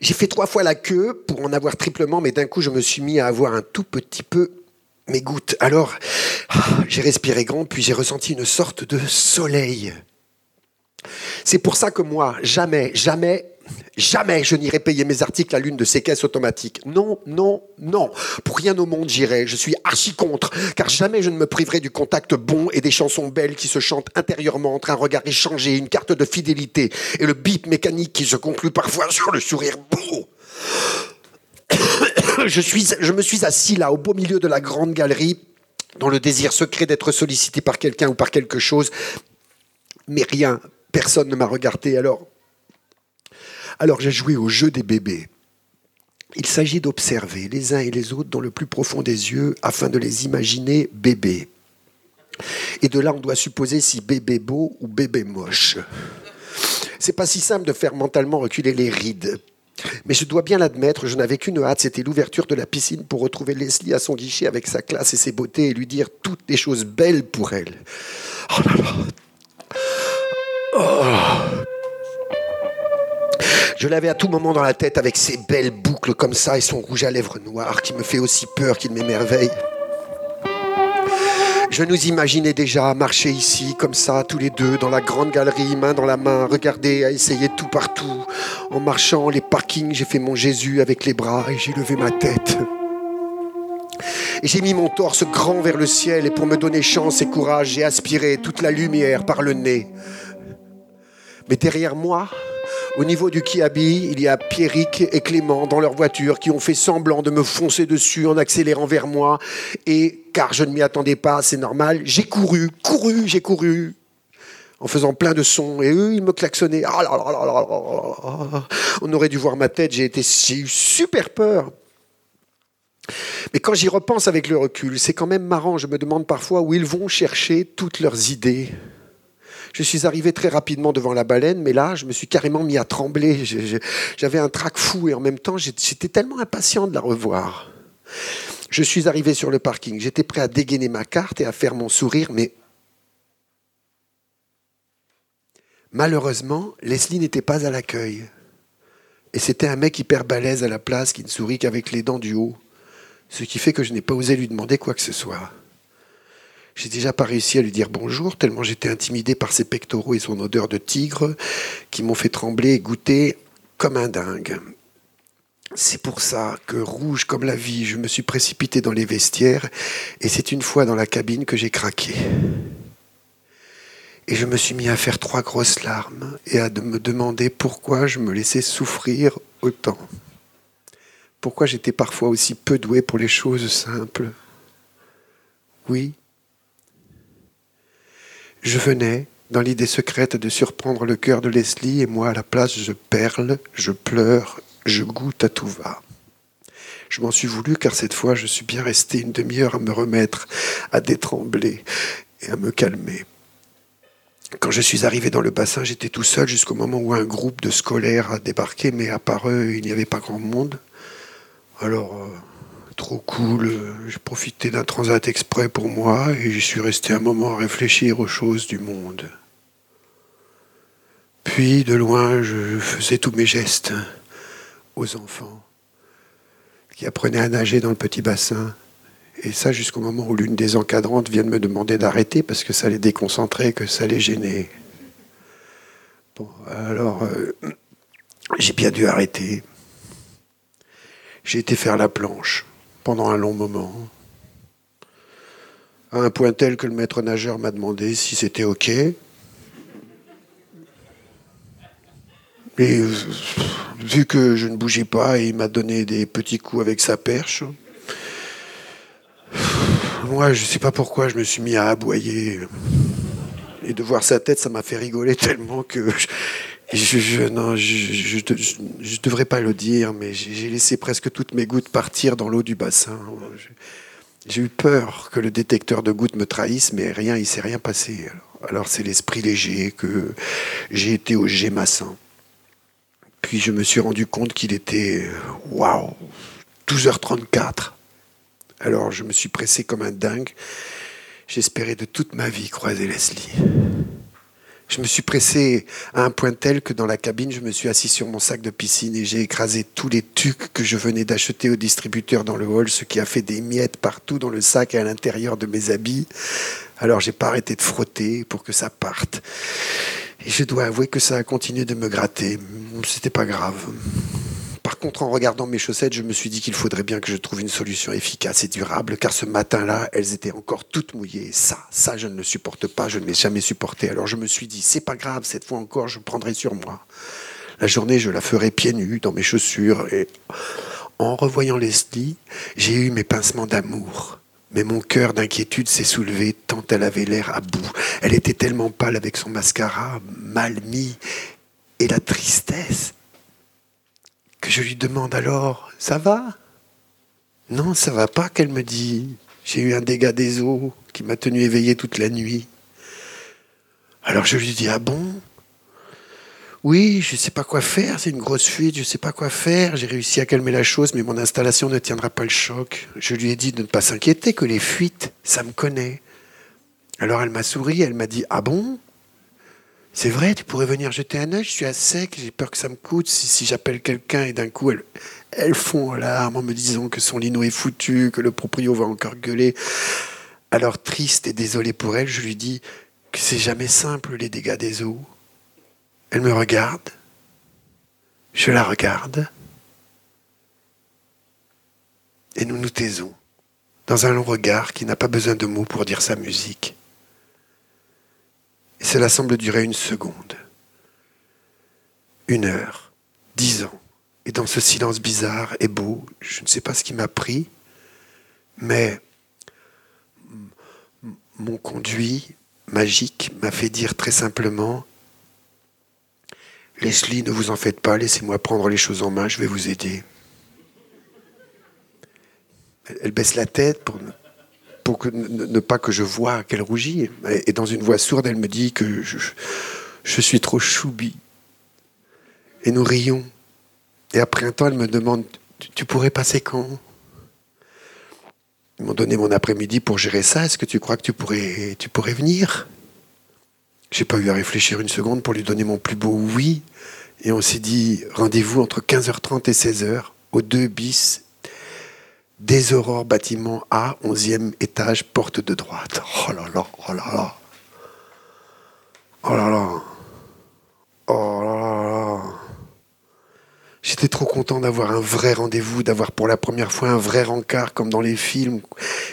j'ai fait trois fois la queue pour en avoir triplement, mais d'un coup, je me suis mis à avoir un tout petit peu mes gouttes. Alors, ah, j'ai respiré grand, puis j'ai ressenti une sorte de soleil. C'est pour ça que moi, jamais, jamais, Jamais je n'irai payer mes articles à l'une de ces caisses automatiques. Non, non, non. Pour rien au monde j'irai. Je suis archi contre, car jamais je ne me priverai du contact bon et des chansons belles qui se chantent intérieurement entre un regard échangé, une carte de fidélité et le bip mécanique qui se conclut parfois sur le sourire beau. je, suis, je me suis assis là, au beau milieu de la grande galerie, dans le désir secret d'être sollicité par quelqu'un ou par quelque chose. Mais rien, personne ne m'a regardé alors. Alors j'ai joué au jeu des bébés. Il s'agit d'observer les uns et les autres dans le plus profond des yeux afin de les imaginer bébés. Et de là, on doit supposer si bébé beau ou bébé moche. C'est pas si simple de faire mentalement reculer les rides. Mais je dois bien l'admettre, je n'avais qu'une hâte, c'était l'ouverture de la piscine pour retrouver Leslie à son guichet avec sa classe et ses beautés et lui dire toutes les choses belles pour elle. Oh. Oh. Je l'avais à tout moment dans la tête avec ses belles boucles comme ça et son rouge à lèvres noir qui me fait aussi peur qu'il m'émerveille. Je nous imaginais déjà marcher ici, comme ça, tous les deux, dans la grande galerie, main dans la main, regarder, essayer tout partout. En marchant les parkings, j'ai fait mon Jésus avec les bras et j'ai levé ma tête. Et j'ai mis mon torse grand vers le ciel et pour me donner chance et courage, j'ai aspiré toute la lumière par le nez. Mais derrière moi, au niveau du Kiabi, il y a Pierrick et Clément dans leur voiture qui ont fait semblant de me foncer dessus en accélérant vers moi. Et car je ne m'y attendais pas, c'est normal, j'ai couru, couru, j'ai couru en faisant plein de sons. Et eux, ils me klaxonnaient. On aurait dû voir ma tête, j'ai été super peur. Mais quand j'y repense avec le recul, c'est quand même marrant. Je me demande parfois où ils vont chercher toutes leurs idées. Je suis arrivé très rapidement devant la baleine, mais là, je me suis carrément mis à trembler. J'avais un trac fou et en même temps, j'étais tellement impatient de la revoir. Je suis arrivé sur le parking. J'étais prêt à dégainer ma carte et à faire mon sourire, mais malheureusement, Leslie n'était pas à l'accueil. Et c'était un mec hyper balèze à la place qui ne sourit qu'avec les dents du haut. Ce qui fait que je n'ai pas osé lui demander quoi que ce soit. J'ai déjà pas réussi à lui dire bonjour, tellement j'étais intimidé par ses pectoraux et son odeur de tigre qui m'ont fait trembler et goûter comme un dingue. C'est pour ça que, rouge comme la vie, je me suis précipité dans les vestiaires et c'est une fois dans la cabine que j'ai craqué. Et je me suis mis à faire trois grosses larmes et à me demander pourquoi je me laissais souffrir autant. Pourquoi j'étais parfois aussi peu doué pour les choses simples. Oui, je venais, dans l'idée secrète de surprendre le cœur de Leslie, et moi, à la place, je perle, je pleure, je goûte à tout va. Je m'en suis voulu car cette fois, je suis bien resté une demi-heure à me remettre, à détrembler et à me calmer. Quand je suis arrivé dans le bassin, j'étais tout seul jusqu'au moment où un groupe de scolaires a débarqué, mais à part eux, il n'y avait pas grand monde. Alors, euh, trop cool, j'ai profité d'un transat exprès pour moi et j'y suis resté un moment à réfléchir aux choses du monde. Puis, de loin, je faisais tous mes gestes aux enfants qui apprenaient à nager dans le petit bassin. Et ça jusqu'au moment où l'une des encadrantes vient de me demander d'arrêter parce que ça les déconcentrait, que ça les gênait. Bon, alors, euh, j'ai bien dû arrêter. J'ai été faire la planche pendant un long moment. À un point tel que le maître nageur m'a demandé si c'était OK. Et vu que je ne bougeais pas, il m'a donné des petits coups avec sa perche. Moi, je ne sais pas pourquoi, je me suis mis à aboyer. Et de voir sa tête, ça m'a fait rigoler tellement que je, non, je, je, devrais pas le dire, mais j'ai laissé presque toutes mes gouttes partir dans l'eau du bassin. J'ai eu peur que le détecteur de gouttes me trahisse, mais rien, il s'est rien passé. Alors, c'est l'esprit léger que j'ai été au Gémassin. Puis je me suis rendu compte qu'il était, waouh, 12h34. Alors je me suis pressé comme un dingue. J'espérais de toute ma vie croiser Leslie. Je me suis pressé à un point tel que dans la cabine, je me suis assis sur mon sac de piscine et j'ai écrasé tous les tucs que je venais d'acheter au distributeur dans le hall, ce qui a fait des miettes partout dans le sac et à l'intérieur de mes habits. Alors j'ai pas arrêté de frotter pour que ça parte. Et je dois avouer que ça a continué de me gratter. C'était pas grave. Par contre, en regardant mes chaussettes, je me suis dit qu'il faudrait bien que je trouve une solution efficace et durable, car ce matin-là, elles étaient encore toutes mouillées. Ça, ça, je ne le supporte pas, je ne l'ai jamais supporté. Alors je me suis dit, c'est pas grave, cette fois encore, je prendrai sur moi. La journée, je la ferai pieds nus, dans mes chaussures, et en revoyant Leslie, j'ai eu mes pincements d'amour. Mais mon cœur d'inquiétude s'est soulevé tant elle avait l'air à bout. Elle était tellement pâle avec son mascara, mal mis, et la tristesse je lui demande alors Ça va? Non, ça va pas, qu'elle me dit. J'ai eu un dégât des eaux qui m'a tenu éveillé toute la nuit. Alors je lui dis Ah bon? Oui, je ne sais pas quoi faire, c'est une grosse fuite, je ne sais pas quoi faire. J'ai réussi à calmer la chose, mais mon installation ne tiendra pas le choc. Je lui ai dit de ne pas s'inquiéter, que les fuites, ça me connaît. Alors elle m'a souri, elle m'a dit Ah bon? C'est vrai, tu pourrais venir jeter un œil, je suis à sec, j'ai peur que ça me coûte si, j'appelle quelqu'un et d'un coup elles, elles font en larmes en me disant que son lino est foutu, que le proprio va encore gueuler. Alors triste et désolé pour elle, je lui dis que c'est jamais simple les dégâts des eaux. Elle me regarde, je la regarde, et nous nous taisons dans un long regard qui n'a pas besoin de mots pour dire sa musique. Et cela semble durer une seconde, une heure, dix ans. Et dans ce silence bizarre et beau, je ne sais pas ce qui m'a pris, mais mon conduit magique m'a fait dire très simplement Leslie, ne vous en faites pas, laissez-moi prendre les choses en main, je vais vous aider. Elle baisse la tête pour ne, pas que je vois qu'elle rougit. Et, dans une voix sourde, elle me dit que je, suis trop choubi. Et nous rions. Et après un temps, elle me demande Tu, pourrais passer quand? Ils m'ont donné mon après-midi pour gérer ça. Est-ce que tu crois que tu pourrais, tu pourrais venir? J'ai pas eu à réfléchir une seconde pour lui donner mon plus beau oui. Et on s'est dit Rendez-vous entre 15h30 et 16h au 2 bis des aurores bâtiment A, 11e étage, porte de droite. Oh là là, oh là là. Oh là là. Oh là là. J'étais trop content d'avoir un vrai rendez-vous, d'avoir pour la première fois un vrai rencard comme dans les films.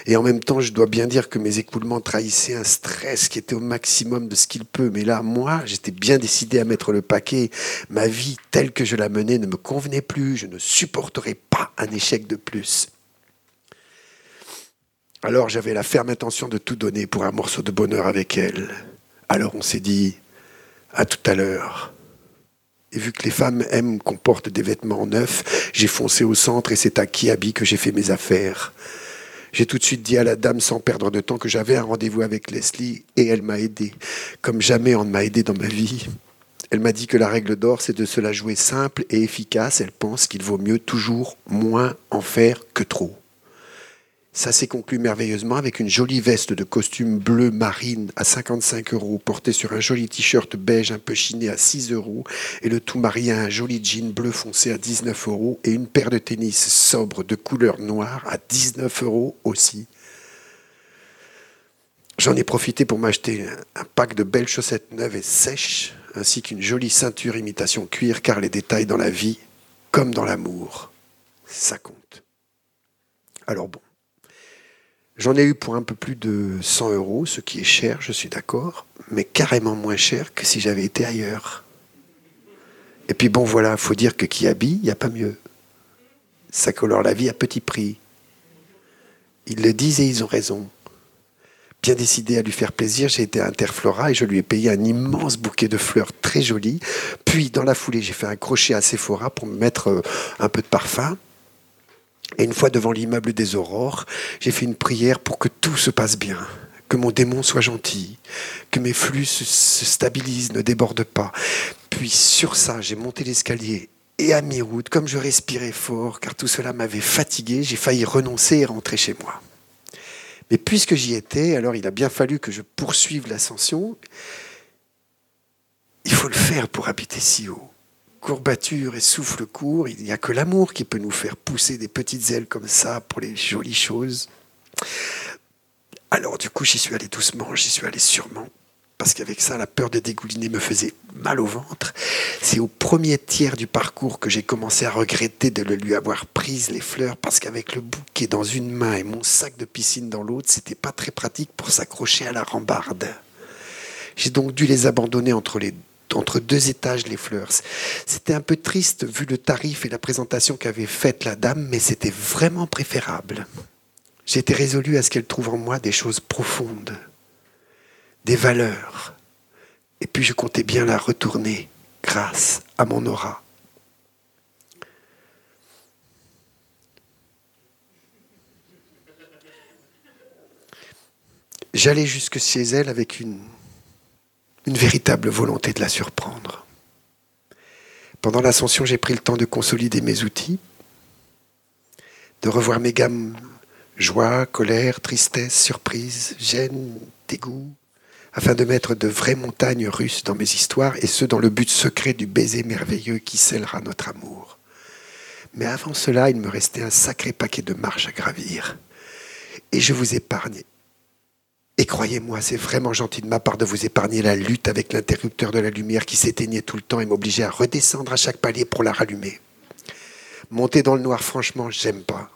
Et en même temps, je dois bien dire que mes écoulements trahissaient un stress qui était au maximum de ce qu'il peut. Mais là, moi, j'étais bien décidé à mettre le paquet. Ma vie telle que je la menais ne me convenait plus. Je ne supporterais pas un échec de plus. Alors j'avais la ferme intention de tout donner pour un morceau de bonheur avec elle. Alors on s'est dit, à tout à l'heure. Et vu que les femmes aiment qu'on porte des vêtements neufs, j'ai foncé au centre et c'est à Kiabi que j'ai fait mes affaires. J'ai tout de suite dit à la dame sans perdre de temps que j'avais un rendez-vous avec Leslie et elle m'a aidé, comme jamais on ne m'a aidé dans ma vie. Elle m'a dit que la règle d'or, c'est de se la jouer simple et efficace. Elle pense qu'il vaut mieux toujours moins en faire que trop. Ça s'est conclu merveilleusement avec une jolie veste de costume bleu marine à 55 euros, portée sur un joli t-shirt beige un peu chiné à 6 euros, et le tout marié à un joli jean bleu foncé à 19 euros, et une paire de tennis sobre de couleur noire à 19 euros aussi. J'en ai profité pour m'acheter un pack de belles chaussettes neuves et sèches, ainsi qu'une jolie ceinture imitation cuir, car les détails dans la vie, comme dans l'amour, ça compte. Alors bon. J'en ai eu pour un peu plus de 100 euros, ce qui est cher, je suis d'accord, mais carrément moins cher que si j'avais été ailleurs. Et puis bon, voilà, faut dire que qui habille, il n'y a pas mieux. Ça colore la vie à petit prix. Ils le disent et ils ont raison. Bien décidé à lui faire plaisir, j'ai été à Interflora et je lui ai payé un immense bouquet de fleurs très joli. Puis, dans la foulée, j'ai fait un crochet à Sephora pour me mettre euh, un peu de parfum. Et une fois devant l'immeuble des aurores, j'ai fait une prière pour que tout se passe bien, que mon démon soit gentil, que mes flux se, stabilisent, ne débordent pas. Puis sur ça, j'ai monté l'escalier et à mi-route, comme je respirais fort, car tout cela m'avait fatigué, j'ai failli renoncer et rentrer chez moi. Mais puisque j'y étais, alors il a bien fallu que je poursuive l'ascension. Il faut le faire pour habiter si haut courbature et souffle court, il n'y a que l'amour qui peut nous faire pousser des petites ailes comme ça pour les jolies choses. Alors du coup, j'y suis allé doucement, j'y suis allé sûrement, parce qu'avec ça, la peur de dégouliner me faisait mal au ventre. C'est au premier tiers du parcours que j'ai commencé à regretter de le lui avoir prise les fleurs, parce qu'avec le bouquet dans une main et mon sac de piscine dans l'autre, c'était pas très pratique pour s'accrocher à la rambarde. J'ai donc dû les abandonner entre les entre deux étages les fleurs. C'était un peu triste vu le tarif et la présentation qu'avait faite la dame, mais c'était vraiment préférable. J'étais résolu à ce qu'elle trouve en moi des choses profondes, des valeurs. Et puis je comptais bien la retourner grâce à mon aura. J'allais jusque chez elle avec une une véritable volonté de la surprendre. Pendant l'ascension, j'ai pris le temps de consolider mes outils, de revoir mes gammes joie, colère, tristesse, surprise, gêne, dégoût, afin de mettre de vraies montagnes russes dans mes histoires, et ce dans le but secret du baiser merveilleux qui scellera notre amour. Mais avant cela, il me restait un sacré paquet de marches à gravir. Et je vous épargne et croyez-moi, c'est vraiment gentil de ma part de vous épargner la lutte avec l'interrupteur de la lumière qui s'éteignait tout le temps et m'obligeait à redescendre à chaque palier pour la rallumer. Monter dans le noir, franchement, j'aime pas.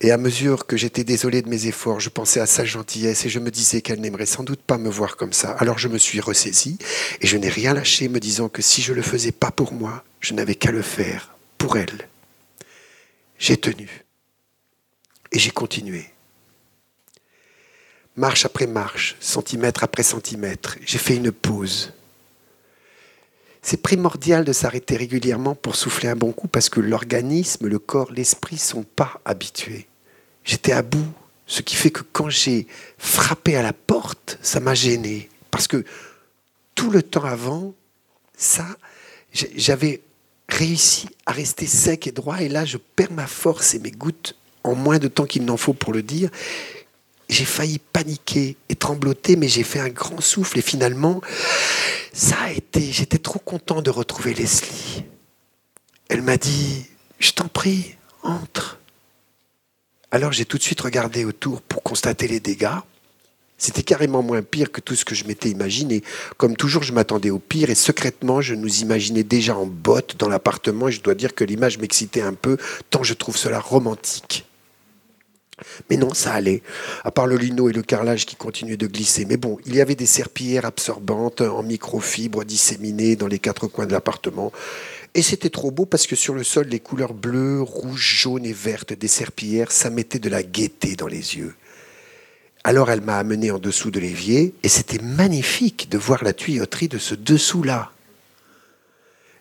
Et à mesure que j'étais désolé de mes efforts, je pensais à sa gentillesse et je me disais qu'elle n'aimerait sans doute pas me voir comme ça. Alors je me suis ressaisi et je n'ai rien lâché, me disant que si je le faisais pas pour moi, je n'avais qu'à le faire pour elle. J'ai tenu et j'ai continué marche après marche, centimètre après centimètre. J'ai fait une pause. C'est primordial de s'arrêter régulièrement pour souffler un bon coup parce que l'organisme, le corps, l'esprit sont pas habitués. J'étais à bout, ce qui fait que quand j'ai frappé à la porte, ça m'a gêné. Parce que tout le temps avant, ça, j'avais réussi à rester sec et droit et là, je perds ma force et mes gouttes en moins de temps qu'il n'en faut pour le dire j'ai failli paniquer et trembloter, mais j'ai fait un grand souffle et finalement, ça a été, j'étais trop content de retrouver Leslie. Elle m'a dit, je t'en prie, entre. Alors j'ai tout de suite regardé autour pour constater les dégâts. C'était carrément moins pire que tout ce que je m'étais imaginé. Comme toujours, je m'attendais au pire et secrètement, je nous imaginais déjà en botte dans l'appartement et je dois dire que l'image m'excitait un peu tant je trouve cela romantique. Mais non, ça allait, à part le lino et le carrelage qui continuaient de glisser. Mais bon, il y avait des serpillères absorbantes en microfibres disséminées dans les quatre coins de l'appartement. Et c'était trop beau parce que sur le sol, les couleurs bleues, rouges, jaunes et vertes des serpillères, ça mettait de la gaieté dans les yeux. Alors elle m'a amené en dessous de l'évier et c'était magnifique de voir la tuyauterie de ce dessous-là.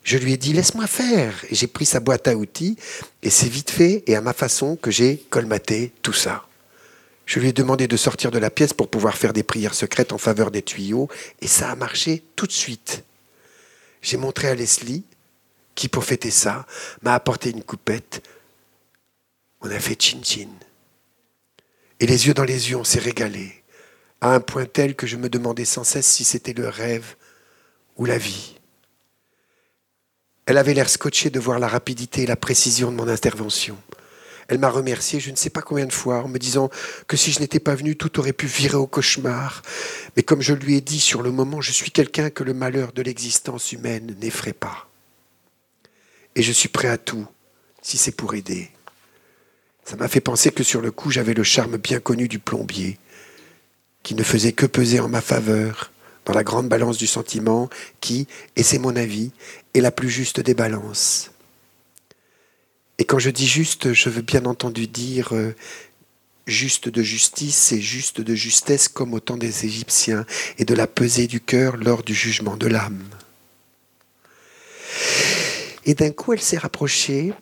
Je lui ai dit laisse-moi faire. Et j'ai pris sa boîte à outils et c'est vite fait et à ma façon que j'ai colmaté tout ça. Je lui ai demandé de sortir de la pièce pour pouvoir faire des prières secrètes en faveur des tuyaux et ça a marché tout de suite. J'ai montré à Leslie, qui pour fêter ça m'a apporté une coupette. On a fait chin-chin. Et les yeux dans les yeux, on s'est régalé, à un point tel que je me demandais sans cesse si c'était le rêve ou la vie. Elle avait l'air scotchée de voir la rapidité et la précision de mon intervention. Elle m'a remercié je ne sais pas combien de fois en me disant que si je n'étais pas venu, tout aurait pu virer au cauchemar. Mais comme je lui ai dit sur le moment, je suis quelqu'un que le malheur de l'existence humaine n'effraie pas. Et je suis prêt à tout, si c'est pour aider. Ça m'a fait penser que sur le coup, j'avais le charme bien connu du plombier, qui ne faisait que peser en ma faveur dans la grande balance du sentiment qui, et c'est mon avis, est la plus juste des balances. Et quand je dis juste, je veux bien entendu dire euh, juste de justice et juste de justesse comme au temps des Égyptiens et de la pesée du cœur lors du jugement de l'âme. Et d'un coup, elle s'est rapprochée,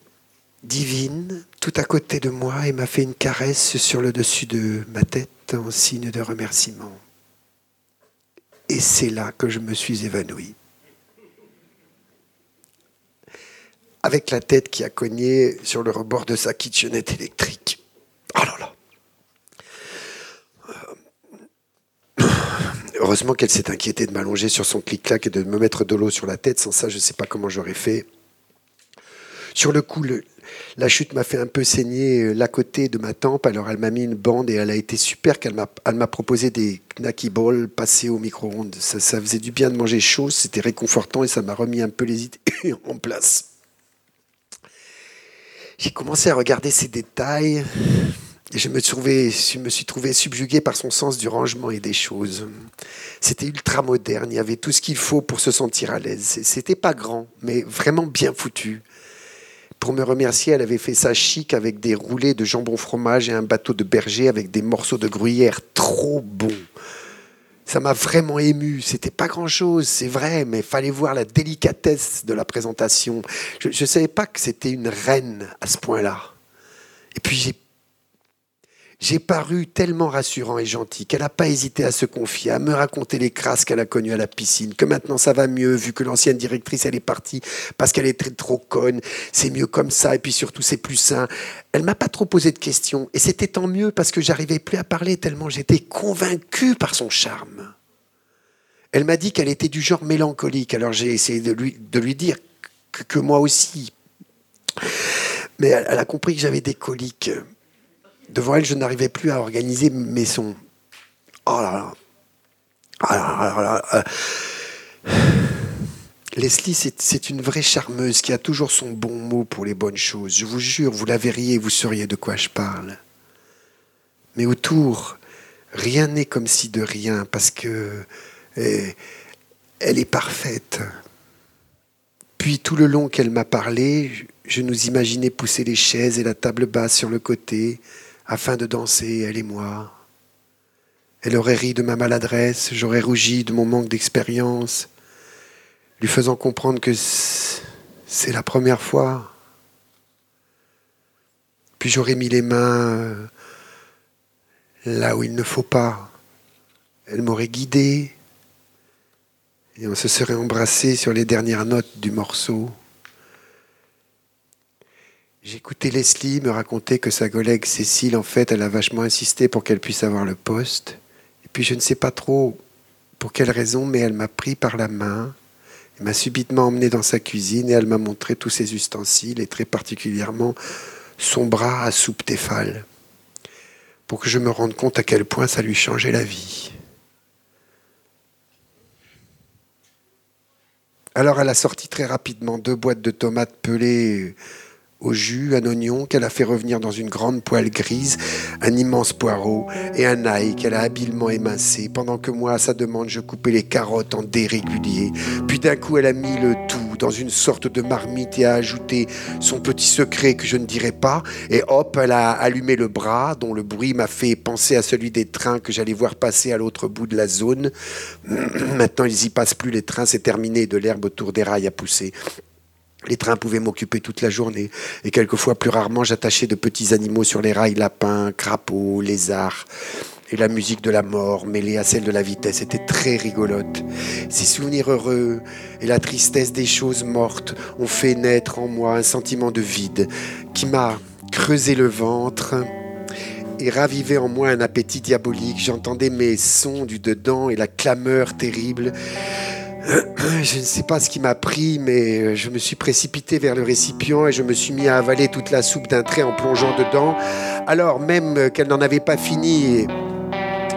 divine, tout à côté de moi, et m'a fait une caresse sur le dessus de ma tête en signe de remerciement. Et c'est là que je me suis évanoui. Avec la tête qui a cogné sur le rebord de sa kitchenette électrique. Oh là là. Euh, heureusement qu'elle s'est inquiétée de m'allonger sur son clic-clac et de me mettre de l'eau sur la tête. Sans ça, je ne sais pas comment j'aurais fait. Sur le coup, la chute m'a fait un peu saigner euh, la côté de ma tempe. Alors elle m'a mis une bande et elle a été super qu'elle m'a, m'a proposé des knacky balls passés au micro-ondes. Ça, ça faisait du bien de manger chaud, c'était réconfortant et ça m'a remis un peu les idées en place. J'ai commencé à regarder ces détails et je me, je me suis trouvé subjugué par son sens du rangement et des choses. C'était ultra moderne, il y avait tout ce qu'il faut pour se sentir à l'aise. C'était pas grand, mais vraiment bien foutu. Pour me remercier, elle avait fait ça chic avec des roulés de jambon fromage et un bateau de berger avec des morceaux de gruyère trop bons. Ça m'a vraiment ému. C'était pas grand chose, c'est vrai, mais fallait voir la délicatesse de la présentation. Je ne savais pas que c'était une reine à ce point-là. Et puis j'ai j'ai paru tellement rassurant et gentil qu'elle n'a pas hésité à se confier, à me raconter les crasses qu'elle a connues à la piscine, que maintenant ça va mieux vu que l'ancienne directrice elle est partie parce qu'elle était trop conne, c'est mieux comme ça et puis surtout c'est plus sain. Elle m'a pas trop posé de questions et c'était tant mieux parce que j'arrivais plus à parler tellement j'étais convaincu par son charme. Elle m'a dit qu'elle était du genre mélancolique, alors j'ai essayé de lui, de lui dire que, moi aussi. Mais elle a compris que j'avais des coliques. Devant elle, je n'arrivais plus à organiser mes sons. Oh là là. Oh là là, Leslie, c'est une vraie charmeuse qui a toujours son bon mot pour les bonnes choses. Je vous jure, vous la verriez vous sauriez de quoi je parle. Mais autour, rien n'est comme si de rien, parce que eh, elle est parfaite. Puis tout le long qu'elle m'a parlé, je nous imaginais pousser les chaises et la table basse sur le côté, afin de danser, elle et moi. Elle aurait ri de ma maladresse, j'aurais rougi de mon manque d'expérience, lui faisant comprendre que c'est la première fois. Puis j'aurais mis les mains euh, là où il ne faut pas. Elle m'aurait guidé et on se serait embrassé sur les dernières notes du morceau. J'écoutais Leslie me raconter que sa collègue Cécile, en fait, elle a vachement insisté pour qu'elle puisse avoir le poste. Et puis je ne sais pas trop pour quelle raison, mais elle m'a pris par la main, m'a subitement emmené dans sa cuisine et elle m'a montré tous ses ustensiles et très particulièrement son bras à soupe Tefal, pour que je me rende compte à quel point ça lui changeait la vie. Alors elle a sorti très rapidement deux boîtes de tomates pelées au jus, un oignon qu'elle a fait revenir dans une grande poêle grise, un immense poireau et un ail qu'elle a habilement émincé, pendant que moi, à sa demande, je coupais les carottes en dés réguliers. Puis d'un coup, elle a mis le tout dans une sorte de marmite et a ajouté son petit secret que je ne dirai pas, et hop, elle a allumé le bras, dont le bruit m'a fait penser à celui des trains que j'allais voir passer à l'autre bout de la zone. Maintenant, ils y passent plus, les trains, c'est terminé, de l'herbe autour des rails a poussé. Les trains pouvaient m'occuper toute la journée, et quelquefois plus rarement j'attachais de petits animaux sur les rails, lapins, crapauds, lézards. Et la musique de la mort, mêlée à celle de la vitesse, était très rigolote. Ces souvenirs heureux et la tristesse des choses mortes ont fait naître en moi un sentiment de vide qui m'a creusé le ventre et ravivé en moi un appétit diabolique. J'entendais mes sons du dedans et la clameur terrible. Je ne sais pas ce qui m'a pris, mais je me suis précipité vers le récipient et je me suis mis à avaler toute la soupe d'un trait en plongeant dedans, alors même qu'elle n'en avait pas fini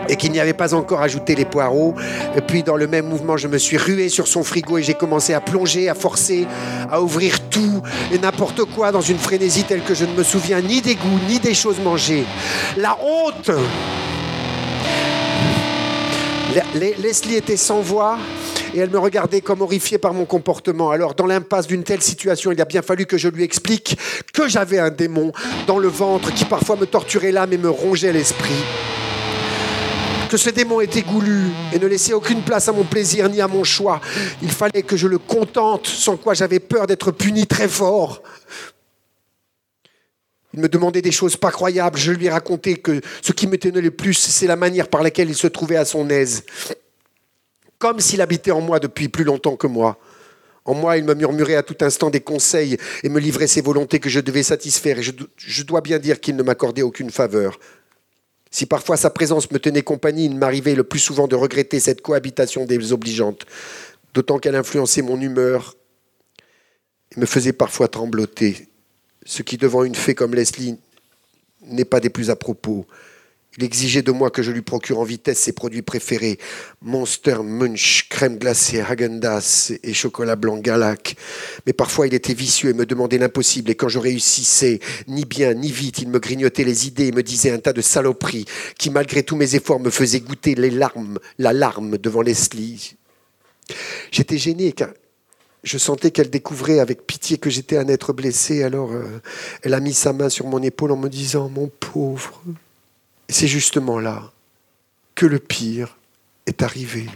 et qu'il n'y avait pas encore ajouté les poireaux. Et puis dans le même mouvement, je me suis rué sur son frigo et j'ai commencé à plonger, à forcer, à ouvrir tout et n'importe quoi dans une frénésie telle que je ne me souviens ni des goûts, ni des choses mangées. La honte Leslie était sans voix et elle me regardait comme horrifiée par mon comportement. Alors, dans l'impasse d'une telle situation, il a bien fallu que je lui explique que j'avais un démon dans le ventre qui parfois me torturait l'âme et me rongeait l'esprit que ce démon était goulu et ne laissait aucune place à mon plaisir ni à mon choix. Il fallait que je le contente, sans quoi j'avais peur d'être puni très fort. Il me demandait des choses pas croyables. Je lui ai raconté que ce qui m'étonnait le plus, c'est la manière par laquelle il se trouvait à son aise. Comme s'il habitait en moi depuis plus longtemps que moi. En moi, il me murmurait à tout instant des conseils et me livrait ses volontés que je devais satisfaire. Et je, dois bien dire qu'il ne m'accordait aucune faveur. Si parfois sa présence me tenait compagnie, il m'arrivait le plus souvent de regretter cette cohabitation désobligeante, d'autant qu'elle influençait mon humeur et me faisait parfois trembloter, ce qui devant une fée comme Leslie n'est pas des plus à propos. Il exigeait de moi que je lui procure en vitesse ses produits préférés Monster Munch, crème glacée, Häagen-Dazs et chocolat blanc Galac. Mais parfois il était vicieux et me demandait l'impossible. Et quand je réussissais, ni bien ni vite, il me grignotait les idées et me disait un tas de saloperies qui, malgré tous mes efforts, me faisaient goûter les larmes, la larme devant Leslie. J'étais gêné car je sentais qu'elle découvrait avec pitié que j'étais un être blessé. Alors euh, elle a mis sa main sur mon épaule en me disant Mon pauvre c'est justement là que le pire est arrivé.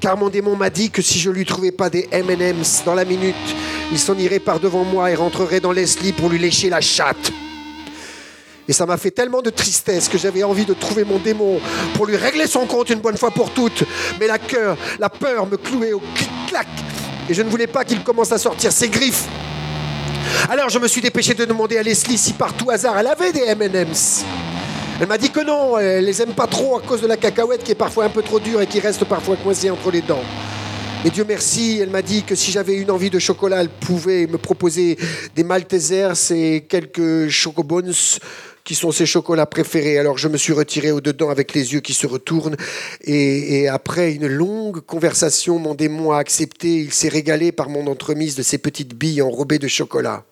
Car mon démon m'a dit que si je lui trouvais pas des M&M's dans la minute, il s'en irait par devant moi et rentrerait dans Leslie pour lui lécher la chatte. Et ça m'a fait tellement de tristesse que j'avais envie de trouver mon démon pour lui régler son compte une bonne fois pour toutes. Mais la, la peur me clouait au clic-clac. Et je ne voulais pas qu'il commence à sortir ses griffes alors je me suis dépêché de demander à Leslie si par tout hasard elle avait des M&M's. Elle m'a dit que non, elle les aime pas trop à cause de la cacahuète qui est parfois un peu trop dure et qui reste parfois coincée entre les dents. Mais Dieu merci, elle m'a dit que si j'avais une envie de chocolat, elle pouvait me proposer des Maltesers et quelques Chocobones qui sont ses chocolats préférés. Alors je me suis retiré au-dedans avec les yeux qui se retournent et, après une longue conversation, mon démon a accepté. Il s'est régalé par mon entremise de ses petites billes enrobées de chocolat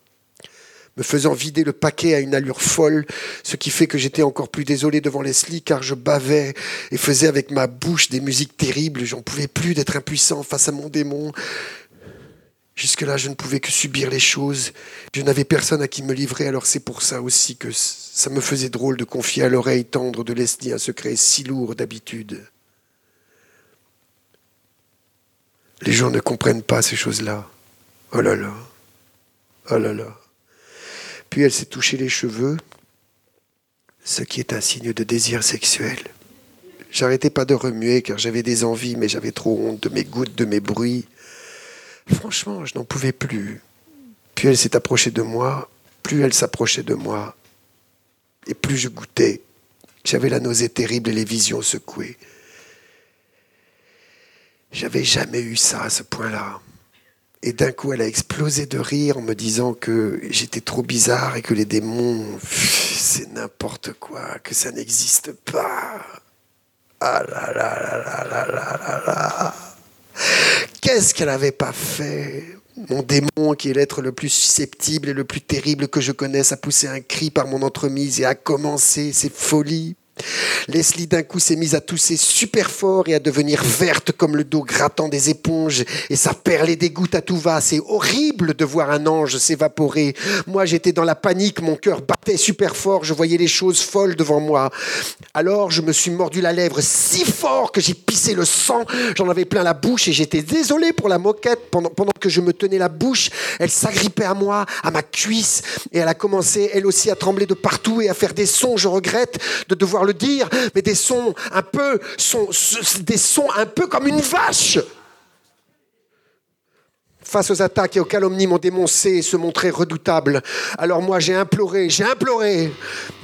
me faisant vider le paquet à une allure folle, ce qui fait que j'étais encore plus désolé devant Leslie car je bavais et faisais avec ma bouche des musiques terribles. J'en pouvais plus d'être impuissant face à mon démon. Jusque-là, je ne pouvais que subir les choses. Je n'avais personne à qui me livrer, alors c'est pour ça aussi que ça me faisait drôle de confier à l'oreille tendre de Leslie un secret si lourd d'habitude. Les gens ne comprennent pas ces choses-là. Oh là là. Oh là là. Puis elle s'est touchée les cheveux, ce qui est un signe de désir sexuel. J'arrêtais pas de remuer car j'avais des envies, mais j'avais trop honte de mes gouttes, de mes bruits. Franchement, je n'en pouvais plus. Puis elle s'est approchée de moi, plus elle s'approchait de moi, et plus je goûtais. J'avais la nausée terrible et les visions secouées. J'avais jamais eu ça à ce point-là. Et d'un coup, elle a explosé de rire en me disant que j'étais trop bizarre et que les démons, c'est n'importe quoi, que ça n'existe pas. Ah là là là là là là là là. Qu'est-ce qu'elle n'avait pas fait? Mon démon, qui est l'être le plus susceptible et le plus terrible que je connaisse, a poussé un cri par mon entremise et a commencé ses folies. Leslie d'un coup s'est mise à tousser super fort et à devenir verte comme le dos grattant des éponges et ça perlait des gouttes à tout va. C'est horrible de voir un ange s'évaporer. Moi j'étais dans la panique, mon cœur battait super fort, je voyais les choses folles devant moi. Alors je me suis mordu la lèvre si fort que j'ai pissé le sang, j'en avais plein la bouche et j'étais désolé pour la moquette. Pendant, pendant que je me tenais la bouche, elle s'agrippait à moi, à ma cuisse et elle a commencé elle aussi à trembler de partout et à faire des sons. Je regrette de devoir le dire, mais des sons un peu, des sons un peu comme une vache. Face aux attaques et aux calomnies, mon démon C se montrait redoutable. Alors moi, j'ai imploré, j'ai imploré.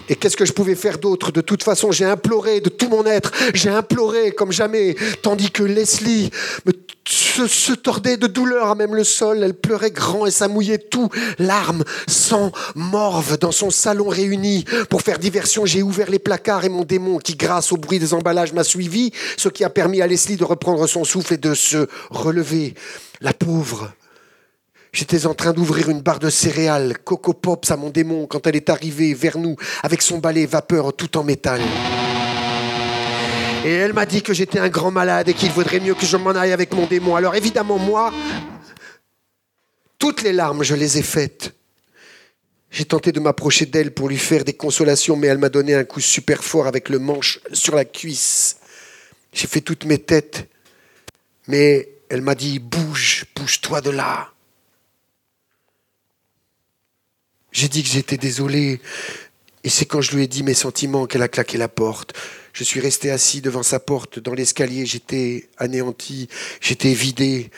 Et qu'est-ce que je pouvais faire d'autre? De toute façon, j'ai imploré de tout mon être, j'ai imploré comme jamais, tandis que Leslie me se, tordait de douleur à même le sol, elle pleurait grand et ça mouillait tout, larmes, sang, morve dans son salon réuni. Pour faire diversion, j'ai ouvert les placards et mon démon, qui grâce au bruit des emballages m'a suivi, ce qui a permis à Leslie de reprendre son souffle et de se relever. La pauvre. J'étais en train d'ouvrir une barre de céréales, Coco Pops à mon démon quand elle est arrivée vers nous avec son balai vapeur tout en métal. Et elle m'a dit que j'étais un grand malade et qu'il vaudrait mieux que je m'en aille avec mon démon. Alors évidemment, moi, toutes les larmes, je les ai faites. J'ai tenté de m'approcher d'elle pour lui faire des consolations, mais elle m'a donné un coup super fort avec le manche sur la cuisse. J'ai fait toutes mes têtes, mais elle m'a dit Bouge, bouge-toi de là. J'ai dit que j'étais désolé, et c'est quand je lui ai dit mes sentiments qu'elle a claqué la porte. Je suis resté assis devant sa porte dans l'escalier, j'étais anéanti, j'étais vidé.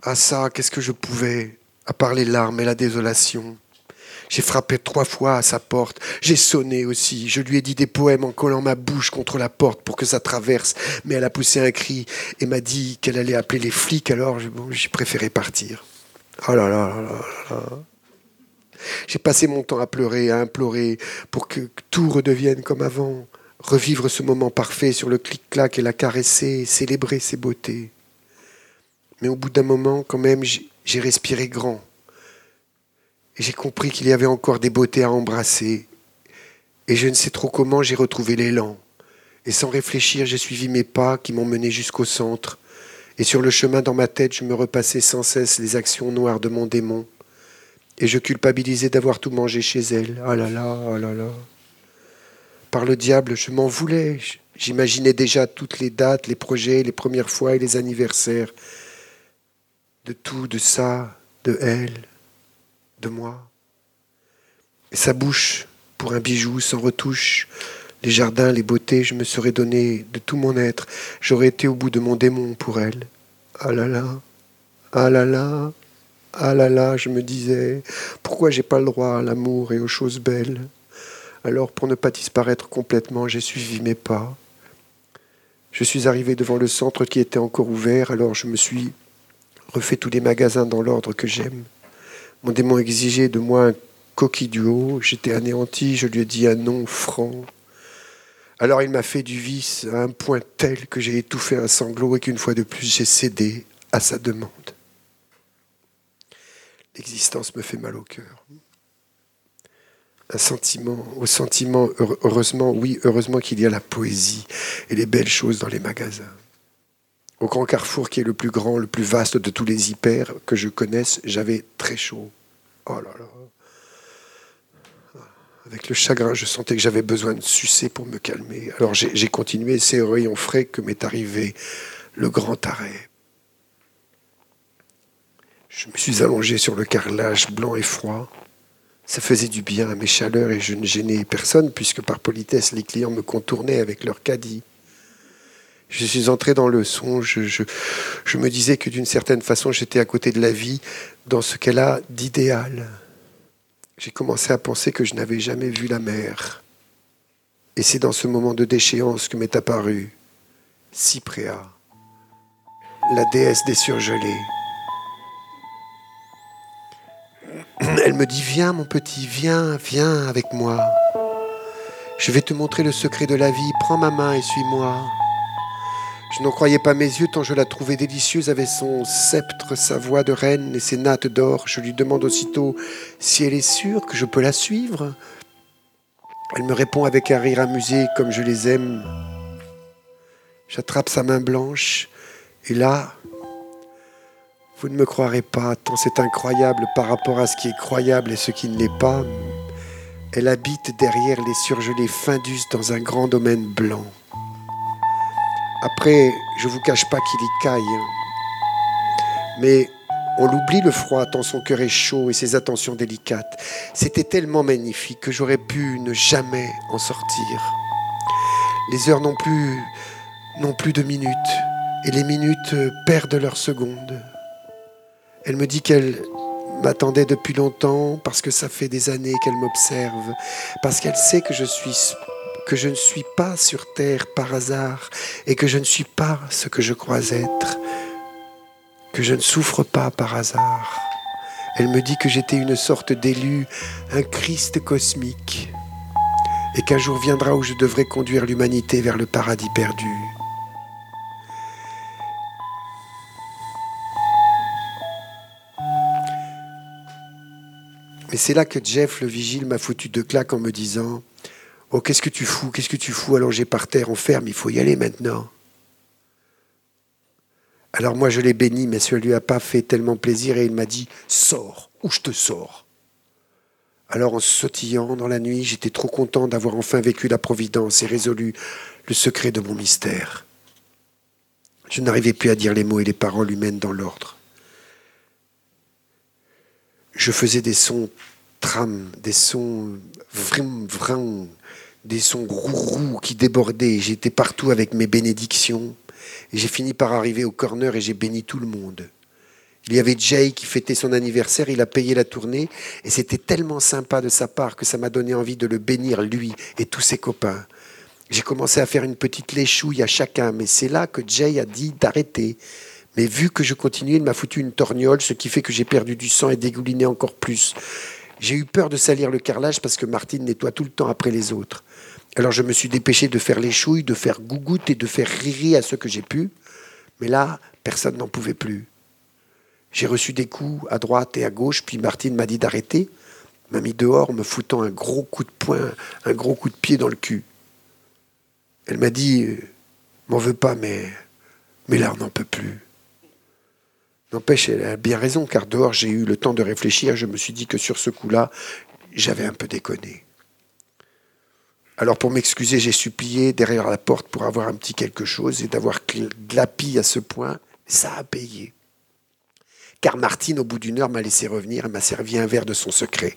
À ça, qu'est-ce que je pouvais, à part les larmes et la désolation? J'ai frappé trois fois à sa porte. J'ai sonné aussi. Je lui ai dit des poèmes en collant ma bouche contre la porte pour que ça traverse. Mais elle a poussé un cri et m'a dit qu'elle allait appeler les flics. Alors j'ai préféré partir. Oh là là là là là. J'ai passé mon temps à pleurer, à implorer pour que tout redevienne comme avant revivre ce moment parfait sur le clic-clac et la caresser, célébrer ses beautés. Mais au bout d'un moment, quand même, j'ai respiré grand. Et j'ai compris qu'il y avait encore des beautés à embrasser. Et je ne sais trop comment j'ai retrouvé l'élan. Et sans réfléchir, j'ai suivi mes pas qui m'ont mené jusqu'au centre. Et sur le chemin dans ma tête, je me repassais sans cesse les actions noires de mon démon. Et je culpabilisais d'avoir tout mangé chez elle. Ah là là, ah là là par le diable, je m'en voulais. J'imaginais déjà toutes les dates, les projets, les premières fois et les anniversaires. De tout, de ça, de elle, de moi. Sa bouche, pour un bijou sans retouche, les jardins, les beautés, je me serais donné de tout mon être. J'aurais été au bout de mon démon pour elle. Ah là là, ah là là, ah là là, je me disais, pourquoi j'ai pas le droit à l'amour et aux choses belles? Alors pour ne pas disparaître complètement, j'ai suivi mes pas. Je suis arrivé devant le centre qui était encore ouvert, alors je me suis refait tous les magasins dans l'ordre que j'aime. Mon démon exigeait de moi un coquille j'étais anéanti, je lui ai dit un non franc. Alors il m'a fait du vice à un point tel que j'ai étouffé un sanglot et qu'une fois de plus j'ai cédé à sa demande. L'existence me fait mal au cœur un sentiment, au sentiment, heureusement, oui, heureusement qu'il y a la poésie et les belles choses dans les magasins. Au grand carrefour qui est le plus grand, le plus vaste de tous les hyper que je connaisse, j'avais très chaud. Oh là là. Avec le chagrin, je sentais que j'avais besoin de sucer pour me calmer. Alors j'ai continué, c'est au rayon frais que m'est arrivé le grand arrêt. Je me suis allongé sur le carrelage blanc et froid. Ça faisait du bien à mes chaleurs et je ne gênais personne puisque par politesse les clients me contournaient avec leur caddie. Je suis entré dans le son, je, je me disais que d'une certaine façon j'étais à côté de la vie dans ce qu'elle a d'idéal. J'ai commencé à penser que je n'avais jamais vu la mer. Et c'est dans ce moment de déchéance que m'est apparue Cypréa, la déesse des surgelés. Elle me dit, viens mon petit, viens, viens avec moi. Je vais te montrer le secret de la vie. Prends ma main et suis-moi. Je n'en croyais pas mes yeux tant je la trouvais délicieuse avec son sceptre, sa voix de reine et ses nattes d'or. Je lui demande aussitôt si elle est sûre que je peux la suivre? Elle me répond avec un rire amusé comme je les aime. J'attrape sa main blanche et là, vous ne me croirez pas, tant c'est incroyable par rapport à ce qui est croyable et ce qui ne l'est pas. Elle habite derrière les surgelés Findus dans un grand domaine blanc. Après, je vous cache pas qu'il y caille. Mais on l'oublie le froid tant son cœur est chaud et ses attentions délicates. C'était tellement magnifique que j'aurais pu ne jamais en sortir. Les heures n'ont plus, n'ont plus de minutes et les minutes perdent leurs secondes. Elle me dit qu'elle m'attendait depuis longtemps parce que ça fait des années qu'elle m'observe, parce qu'elle sait que je ne suis pas sur terre par hasard et que je ne suis pas ce que je crois être, que je ne souffre pas par hasard. Elle me dit que j'étais une sorte d'élu, un Christ cosmique, et qu'un jour viendra où je devrais conduire l'humanité vers le paradis perdu. Et c'est là que Jeff, le vigile, m'a foutu deux claques en me disant Oh, qu'est-ce que tu fous Qu'est-ce que tu fous allongé par terre On ferme, il faut y aller maintenant. Alors moi, je l'ai béni, mais ne lui a pas fait tellement plaisir et il m'a dit Sors, ou je te sors? Alors en sautillant dans la nuit, j'étais trop content d'avoir enfin vécu la providence et résolu le secret de mon mystère. Je n'arrivais plus à dire les mots et les paroles humaines dans l'ordre je faisais des sons tram, des sons vrim, vrim, des sons roux qui débordaient. J'étais partout avec mes bénédictions. J'ai fini par arriver au corner et j'ai béni tout le monde. Il y avait Jay qui fêtait son anniversaire, il a payé la tournée et c'était tellement sympa de sa part que ça m'a donné envie de le bénir, lui et tous ses copains. J'ai commencé à faire une petite léchouille à chacun, mais c'est là que Jay a dit d'arrêter. Mais vu que je continuais, il m'a foutu une torgnole, ce qui fait que j'ai perdu du sang et dégouliné encore plus. J'ai eu peur de salir le carrelage parce que Martine nettoie tout le temps après les autres. Alors je me suis dépêché de faire les chouilles, de faire gougoute et de faire riri à ce que j'ai pu. Mais là, personne n'en pouvait plus. J'ai reçu des coups à droite et à gauche, puis Martine m'a dit d'arrêter, m'a mis dehors me foutant un gros coup de poing, un gros coup de pied dans le cul. Elle m'a dit, euh, m'en veux pas, mais, mais là on n'en peut plus. N'empêche, elle a bien raison, car dehors j'ai eu le temps de réfléchir, je me suis dit que sur ce coup-là, j'avais un peu déconné. Alors pour m'excuser, j'ai supplié derrière la porte pour avoir un petit quelque chose et d'avoir glapi à ce point, ça a payé. Car Martine, au bout d'une heure, m'a laissé revenir et m'a servi un verre de son secret.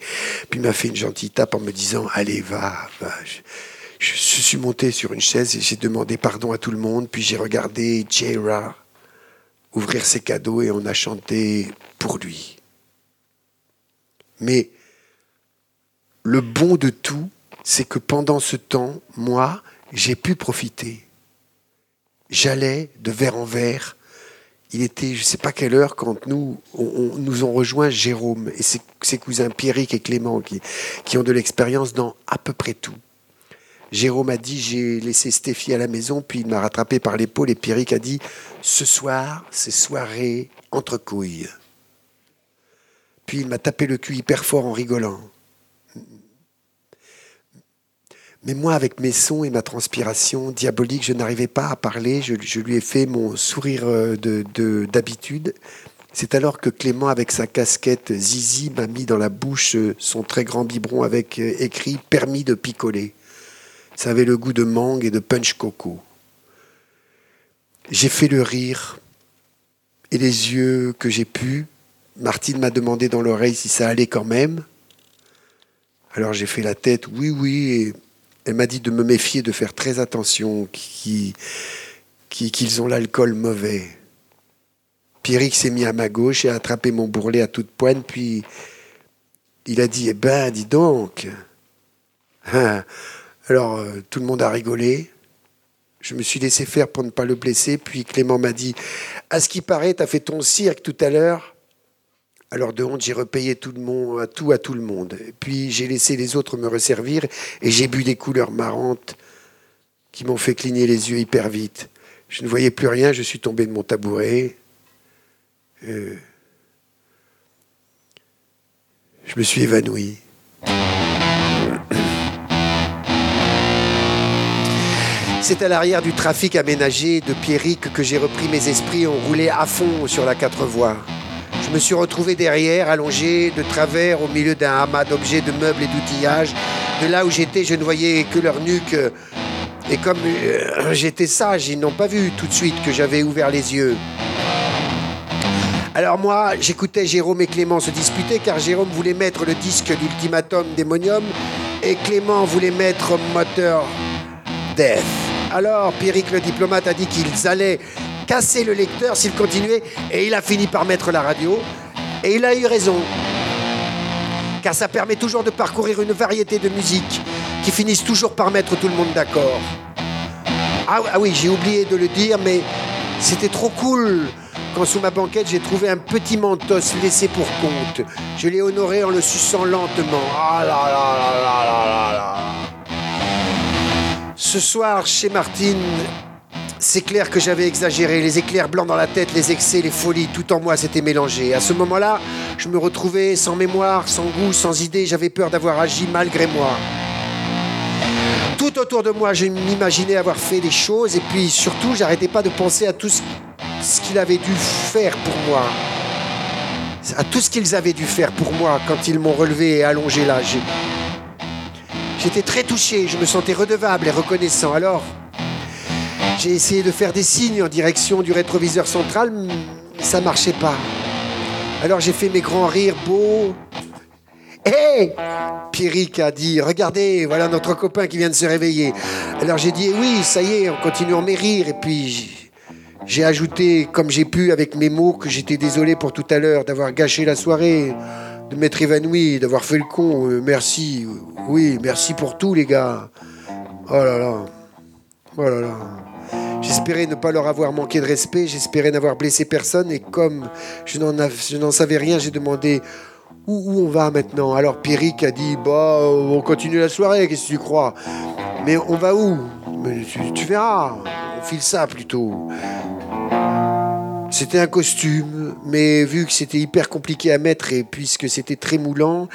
Puis m'a fait une gentille tape en me disant Allez, va, va. Je, suis monté sur une chaise et j'ai demandé pardon à tout le monde. Puis j'ai regardé J.Ra ouvrir ses cadeaux et on a chanté pour lui. Mais le bon de tout, c'est que pendant ce temps, moi, j'ai pu profiter. J'allais de verre en verre. Il était, je ne sais pas quelle heure, quand nous, on, nous ont rejoint Jérôme et ses, cousins Pierrick et Clément, qui ont de l'expérience dans à peu près tout. Jérôme a dit j'ai laissé Stéphie à la maison, puis il m'a rattrapé par l'épaule et Pierrick a dit ce soir, c'est soirée entre couilles. Puis il m'a tapé le cul hyper fort en rigolant. Mais moi, avec mes sons et ma transpiration diabolique, je n'arrivais pas à parler. Je, lui ai fait mon sourire euh, d'habitude. De, C'est alors que Clément, avec sa casquette zizi, m'a mis dans la bouche euh, son très grand biberon avec euh, écrit permis de picoler. Ça avait le goût de mangue et de punch coco. J'ai fait le rire et les yeux que j'ai pu. Martine m'a demandé dans l'oreille si ça allait quand même. Alors j'ai fait la tête, oui, oui. Et elle m'a dit de me méfier, de faire très attention, qu'ils ont l'alcool mauvais. Pierrick s'est mis à ma gauche et a attrapé mon bourrelet à toute poigne, puis il a dit Eh ben, dis donc hein, alors euh, tout le monde a rigolé. Je me suis laissé faire pour ne pas le blesser. Puis Clément m'a dit À ce qui paraît, tu as fait ton cirque tout à l'heure. Alors de honte, j'ai repayé tout, le monde, à tout le monde. puis j'ai laissé les autres me resservir et j'ai bu des couleurs marrantes qui m'ont fait cligner les yeux hyper vite. Je ne voyais plus rien, je suis tombé de mon tabouret. Euh, je me suis évanoui. C'est à l'arrière du trafic aménagé de Pierrick que j'ai repris mes esprits. On roulait à fond sur la quatre voies. Je me suis retrouvé derrière, allongé de travers au milieu d'un amas d'objets, de meubles et d'outillages. De là où j'étais, je ne voyais que leur nuque. Et comme euh, j'étais sage, ils n'ont pas vu tout de suite que j'avais ouvert les yeux. Alors moi, j'écoutais Jérôme et Clément se disputer car Jérôme voulait mettre le disque d'Ultimatum Démonium et Clément voulait mettre moteur Death. Alors Pierrick le diplomate a dit qu'ils allaient casser le lecteur s'il continuait et il a fini par mettre la radio et il a eu raison. Car ça permet toujours de parcourir une variété de musiques qui finissent toujours par mettre tout le monde d'accord. Ah, ah oui, j'ai oublié de le dire, mais c'était trop cool quand sous ma banquette j'ai trouvé un petit mentos laissé pour compte. Je l'ai honoré en le suçant lentement. Ah là là là là là là là. Ce soir, chez Martine, c'est clair que j'avais exagéré. Les éclairs blancs dans la tête, les excès, les folies, tout en moi s'était mélangé. À ce moment-là, je me retrouvais sans mémoire, sans goût, sans idée. J'avais peur d'avoir agi malgré moi. Tout autour de moi, je m'imaginais avoir fait des choses et puis surtout, j'arrêtais pas de penser à tout ce qu'il avait dû faire pour moi, à tout ce qu'ils avaient dû faire pour moi quand ils m'ont relevé et allongé là. J'étais très touché, je me sentais redevable et reconnaissant. Alors, j'ai essayé de faire des signes en direction du rétroviseur central, mais ça marchait pas. Alors j'ai fait mes grands rires beaux. Hé hey Pierrick a dit Regardez, voilà notre copain qui vient de se réveiller. Alors j'ai dit Oui, ça y est, en continuant mes rires. Et puis j'ai ajouté, comme j'ai pu, avec mes mots, que j'étais désolé pour tout à l'heure d'avoir gâché la soirée, de m'être évanoui, d'avoir fait le con. Euh, merci. Oui, merci pour tout, les gars. Oh là là. Oh là là. J'espérais ne pas leur avoir manqué de respect, j'espérais n'avoir blessé personne, et comme je n'en savais rien, j'ai demandé où, on va maintenant? Alors Pierrick a dit Bah, on continue la soirée, qu'est-ce que tu crois? Mais on va où? Tu verras, on file ça plutôt. C'était un costume, mais vu que c'était hyper compliqué à mettre et puisque c'était très moulant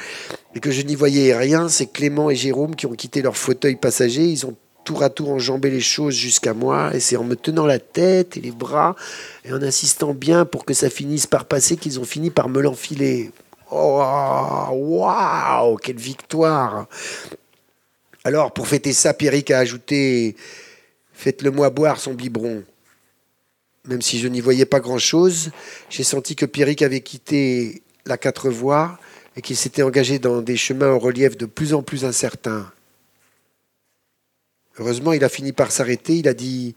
et que je n'y voyais rien, c'est Clément et Jérôme qui ont quitté leur fauteuil passager. Ils ont tour à tour enjambé les choses jusqu'à moi et c'est en me tenant la tête et les bras et en insistant bien pour que ça finisse par passer qu'ils ont fini par me l'enfiler. Oh, waouh, quelle victoire! Alors, pour fêter ça, Pierrick a ajouté Faites-le-moi boire son biberon même si je n'y voyais pas grand-chose, j'ai senti que Pierrick avait quitté la quatre voies et qu'il s'était engagé dans des chemins au relief de plus en plus incertains. Heureusement, il a fini par s'arrêter. Il a dit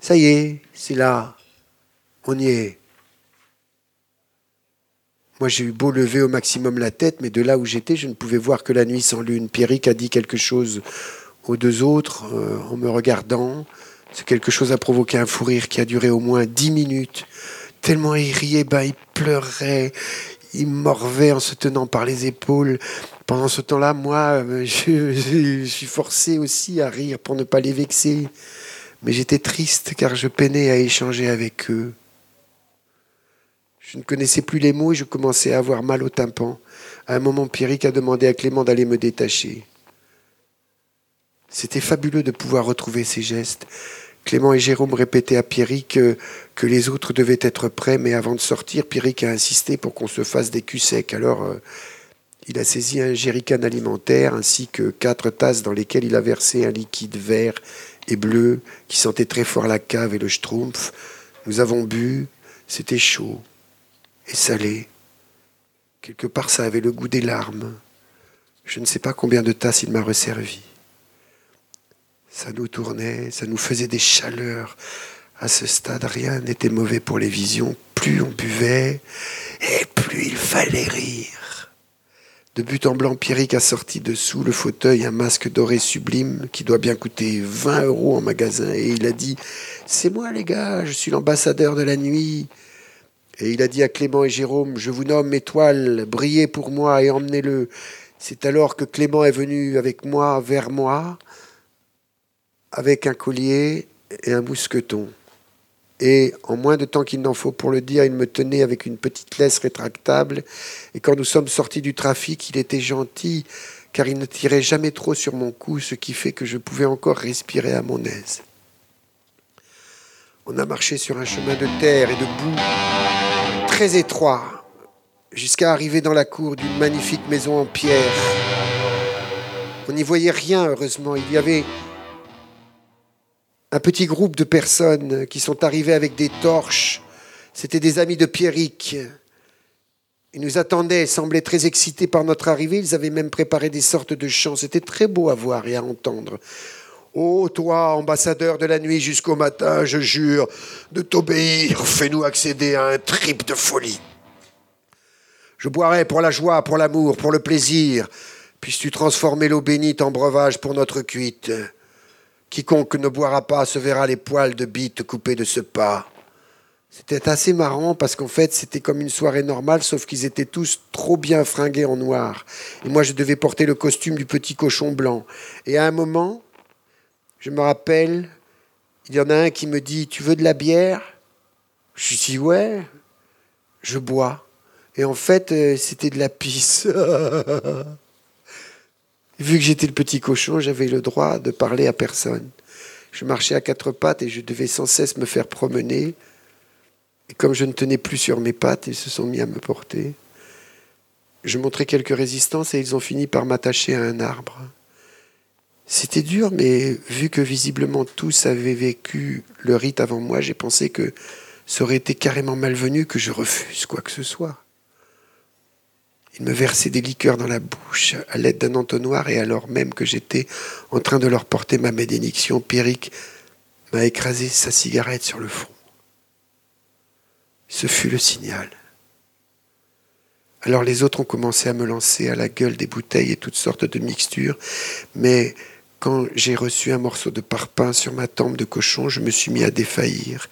Ça y est, c'est là. On y est. Moi, j'ai eu beau lever au maximum la tête, mais de là où j'étais, je ne pouvais voir que la nuit sans lune. Pierrick a dit quelque chose aux deux autres euh, en me regardant. Quelque chose a provoqué un fou rire qui a duré au moins dix minutes. Tellement il riait, ben, il pleurait, il morvait en se tenant par les épaules. Pendant ce temps-là, moi, euh, je, suis forcé aussi à rire pour ne pas les vexer. Mais j'étais triste car je peinais à échanger avec eux. Je ne connaissais plus les mots et je commençais à avoir mal au tympan. À un moment, Pierrick a demandé à Clément d'aller me détacher. C'était fabuleux de pouvoir retrouver ces gestes. Clément et Jérôme répétaient à Pierrick que, les autres devaient être prêts, mais avant de sortir, Pierrick a insisté pour qu'on se fasse des culs secs. Alors, euh, il a saisi un jerrycan alimentaire ainsi que quatre tasses dans lesquelles il a versé un liquide vert et bleu qui sentait très fort la cave et le schtroumpf. Nous avons bu, c'était chaud et salé. Quelque part, ça avait le goût des larmes. Je ne sais pas combien de tasses il m'a resservi. Ça nous tournait, ça nous faisait des chaleurs. À ce stade, rien n'était mauvais pour les visions. Plus on buvait, et plus il fallait rire. De but en blanc, Pierrick a sorti dessous le fauteuil un masque doré sublime qui doit bien coûter 20 euros en magasin. Et il a dit C'est moi, les gars, je suis l'ambassadeur de la nuit. Et il a dit à Clément et Jérôme Je vous nomme étoile, brillez pour moi et emmenez-le. C'est alors que Clément est venu avec moi vers moi avec un collier et un mousqueton. Et en moins de temps qu'il n'en faut pour le dire, il me tenait avec une petite laisse rétractable. Et quand nous sommes sortis du trafic, il était gentil, car il ne tirait jamais trop sur mon cou, ce qui fait que je pouvais encore respirer à mon aise. On a marché sur un chemin de terre et de boue très étroit jusqu'à arriver dans la cour d'une magnifique maison en pierre. On n'y voyait rien, heureusement. Il y avait un petit groupe de personnes qui sont arrivées avec des torches. C'était des amis de Pierrick. Ils nous attendaient, semblaient très excités par notre arrivée. Ils avaient même préparé des sortes de chants. C'était très beau à voir et à entendre. Ô toi, ambassadeur de la nuit jusqu'au matin, je jure de t'obéir. Fais-nous accéder à un trip de folie. Je boirai pour la joie, pour l'amour, pour le plaisir. Puisses-tu transformer l'eau bénite en breuvage pour notre cuite? Quiconque ne boira pas se verra les poils de bite coupés de ce pas. C'était assez marrant parce qu'en fait, c'était comme une soirée normale, sauf qu'ils étaient tous trop bien fringués en noir. Et moi, je devais porter le costume du petit cochon blanc. Et à un moment, je me rappelle, il y en a un qui me dit Tu veux de la bière? Je dis Ouais, je bois. Et en fait, euh, c'était de la pisse. Vu que j'étais le petit cochon, j'avais le droit de parler à personne. Je marchais à quatre pattes et je devais sans cesse me faire promener. Et comme je ne tenais plus sur mes pattes, ils se sont mis à me porter. Je montrais quelques résistances et ils ont fini par m'attacher à un arbre. C'était dur, mais vu que visiblement tous avaient vécu le rite avant moi, j'ai pensé que ça aurait été carrément malvenu que je refuse quoi que ce soit. Ils me versaient des liqueurs dans la bouche à l'aide d'un entonnoir et alors même que j'étais en train de leur porter ma bénédiction, Pierrick m'a écrasé sa cigarette sur le front. Ce fut le signal. Alors les autres ont commencé à me lancer à la gueule des bouteilles et toutes sortes de mixtures, mais quand j'ai reçu un morceau de parpaing sur ma tempe de cochon, je me suis mis à défaillir.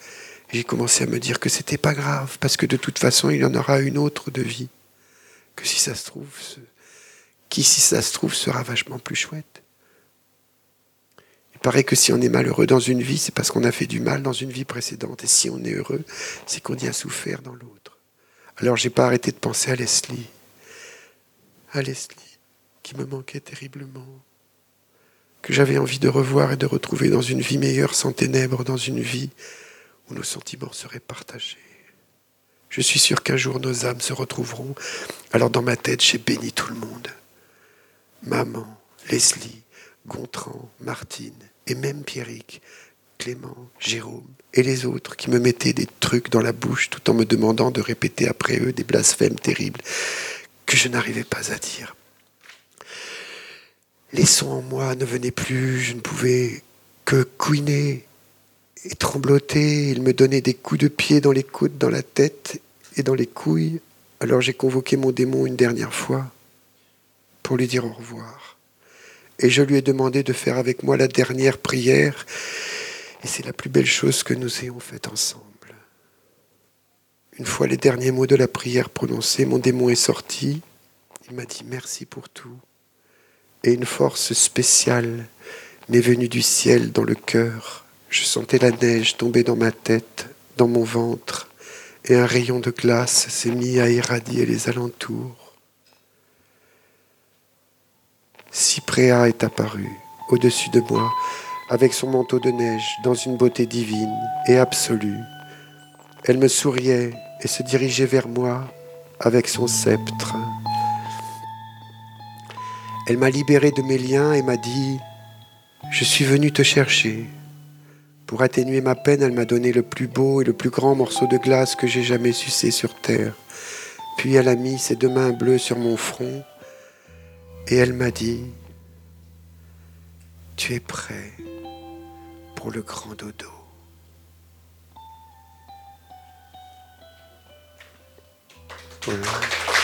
J'ai commencé à me dire que c'était pas grave, parce que de toute façon, il y en aura une autre de vie. Que si ça se trouve, qui si ça se trouve sera vachement plus chouette. Il paraît que si on est malheureux dans une vie, c'est parce qu'on a fait du mal dans une vie précédente. Et si on est heureux, c'est qu'on y a souffert dans l'autre. Alors j'ai pas arrêté de penser à Leslie. À Leslie, qui me manquait terriblement. Que j'avais envie de revoir et de retrouver dans une vie meilleure sans ténèbres, dans une vie où nos sentiments seraient partagés. Je suis sûr qu'un jour nos âmes se retrouveront. Alors dans ma tête, j'ai béni tout le monde. Maman, Leslie, Gontran, Martine et même Pierrick, Clément, Jérôme et les autres qui me mettaient des trucs dans la bouche tout en me demandant de répéter après eux des blasphèmes terribles que je n'arrivais pas à dire. Les sons en moi ne venaient plus, je ne pouvais que couiner et trembloter. Il me donnait des coups de pied dans les côtes, dans la tête et dans les couilles. Alors j'ai convoqué mon démon une dernière fois pour lui dire au revoir. Et je lui ai demandé de faire avec moi la dernière prière. Et c'est la plus belle chose que nous ayons faite ensemble. Une fois les derniers mots de la prière prononcés, mon démon est sorti. Il m'a dit merci pour tout. Et une force spéciale m'est venue du ciel dans le cœur. Je sentais la neige tomber dans ma tête, dans mon ventre, et un rayon de glace s'est mis à irradier les alentours. Cypréa est apparue au-dessus de moi avec son manteau de neige dans une beauté divine et absolue. Elle me souriait et se dirigeait vers moi avec son sceptre. Elle m'a libéré de mes liens et m'a dit ⁇ Je suis venu te chercher ⁇ pour atténuer ma peine, elle m'a donné le plus beau et le plus grand morceau de glace que j'ai jamais sucé sur terre. Puis elle a mis ses deux mains bleues sur mon front et elle m'a dit Tu es prêt pour le grand dodo. Voilà.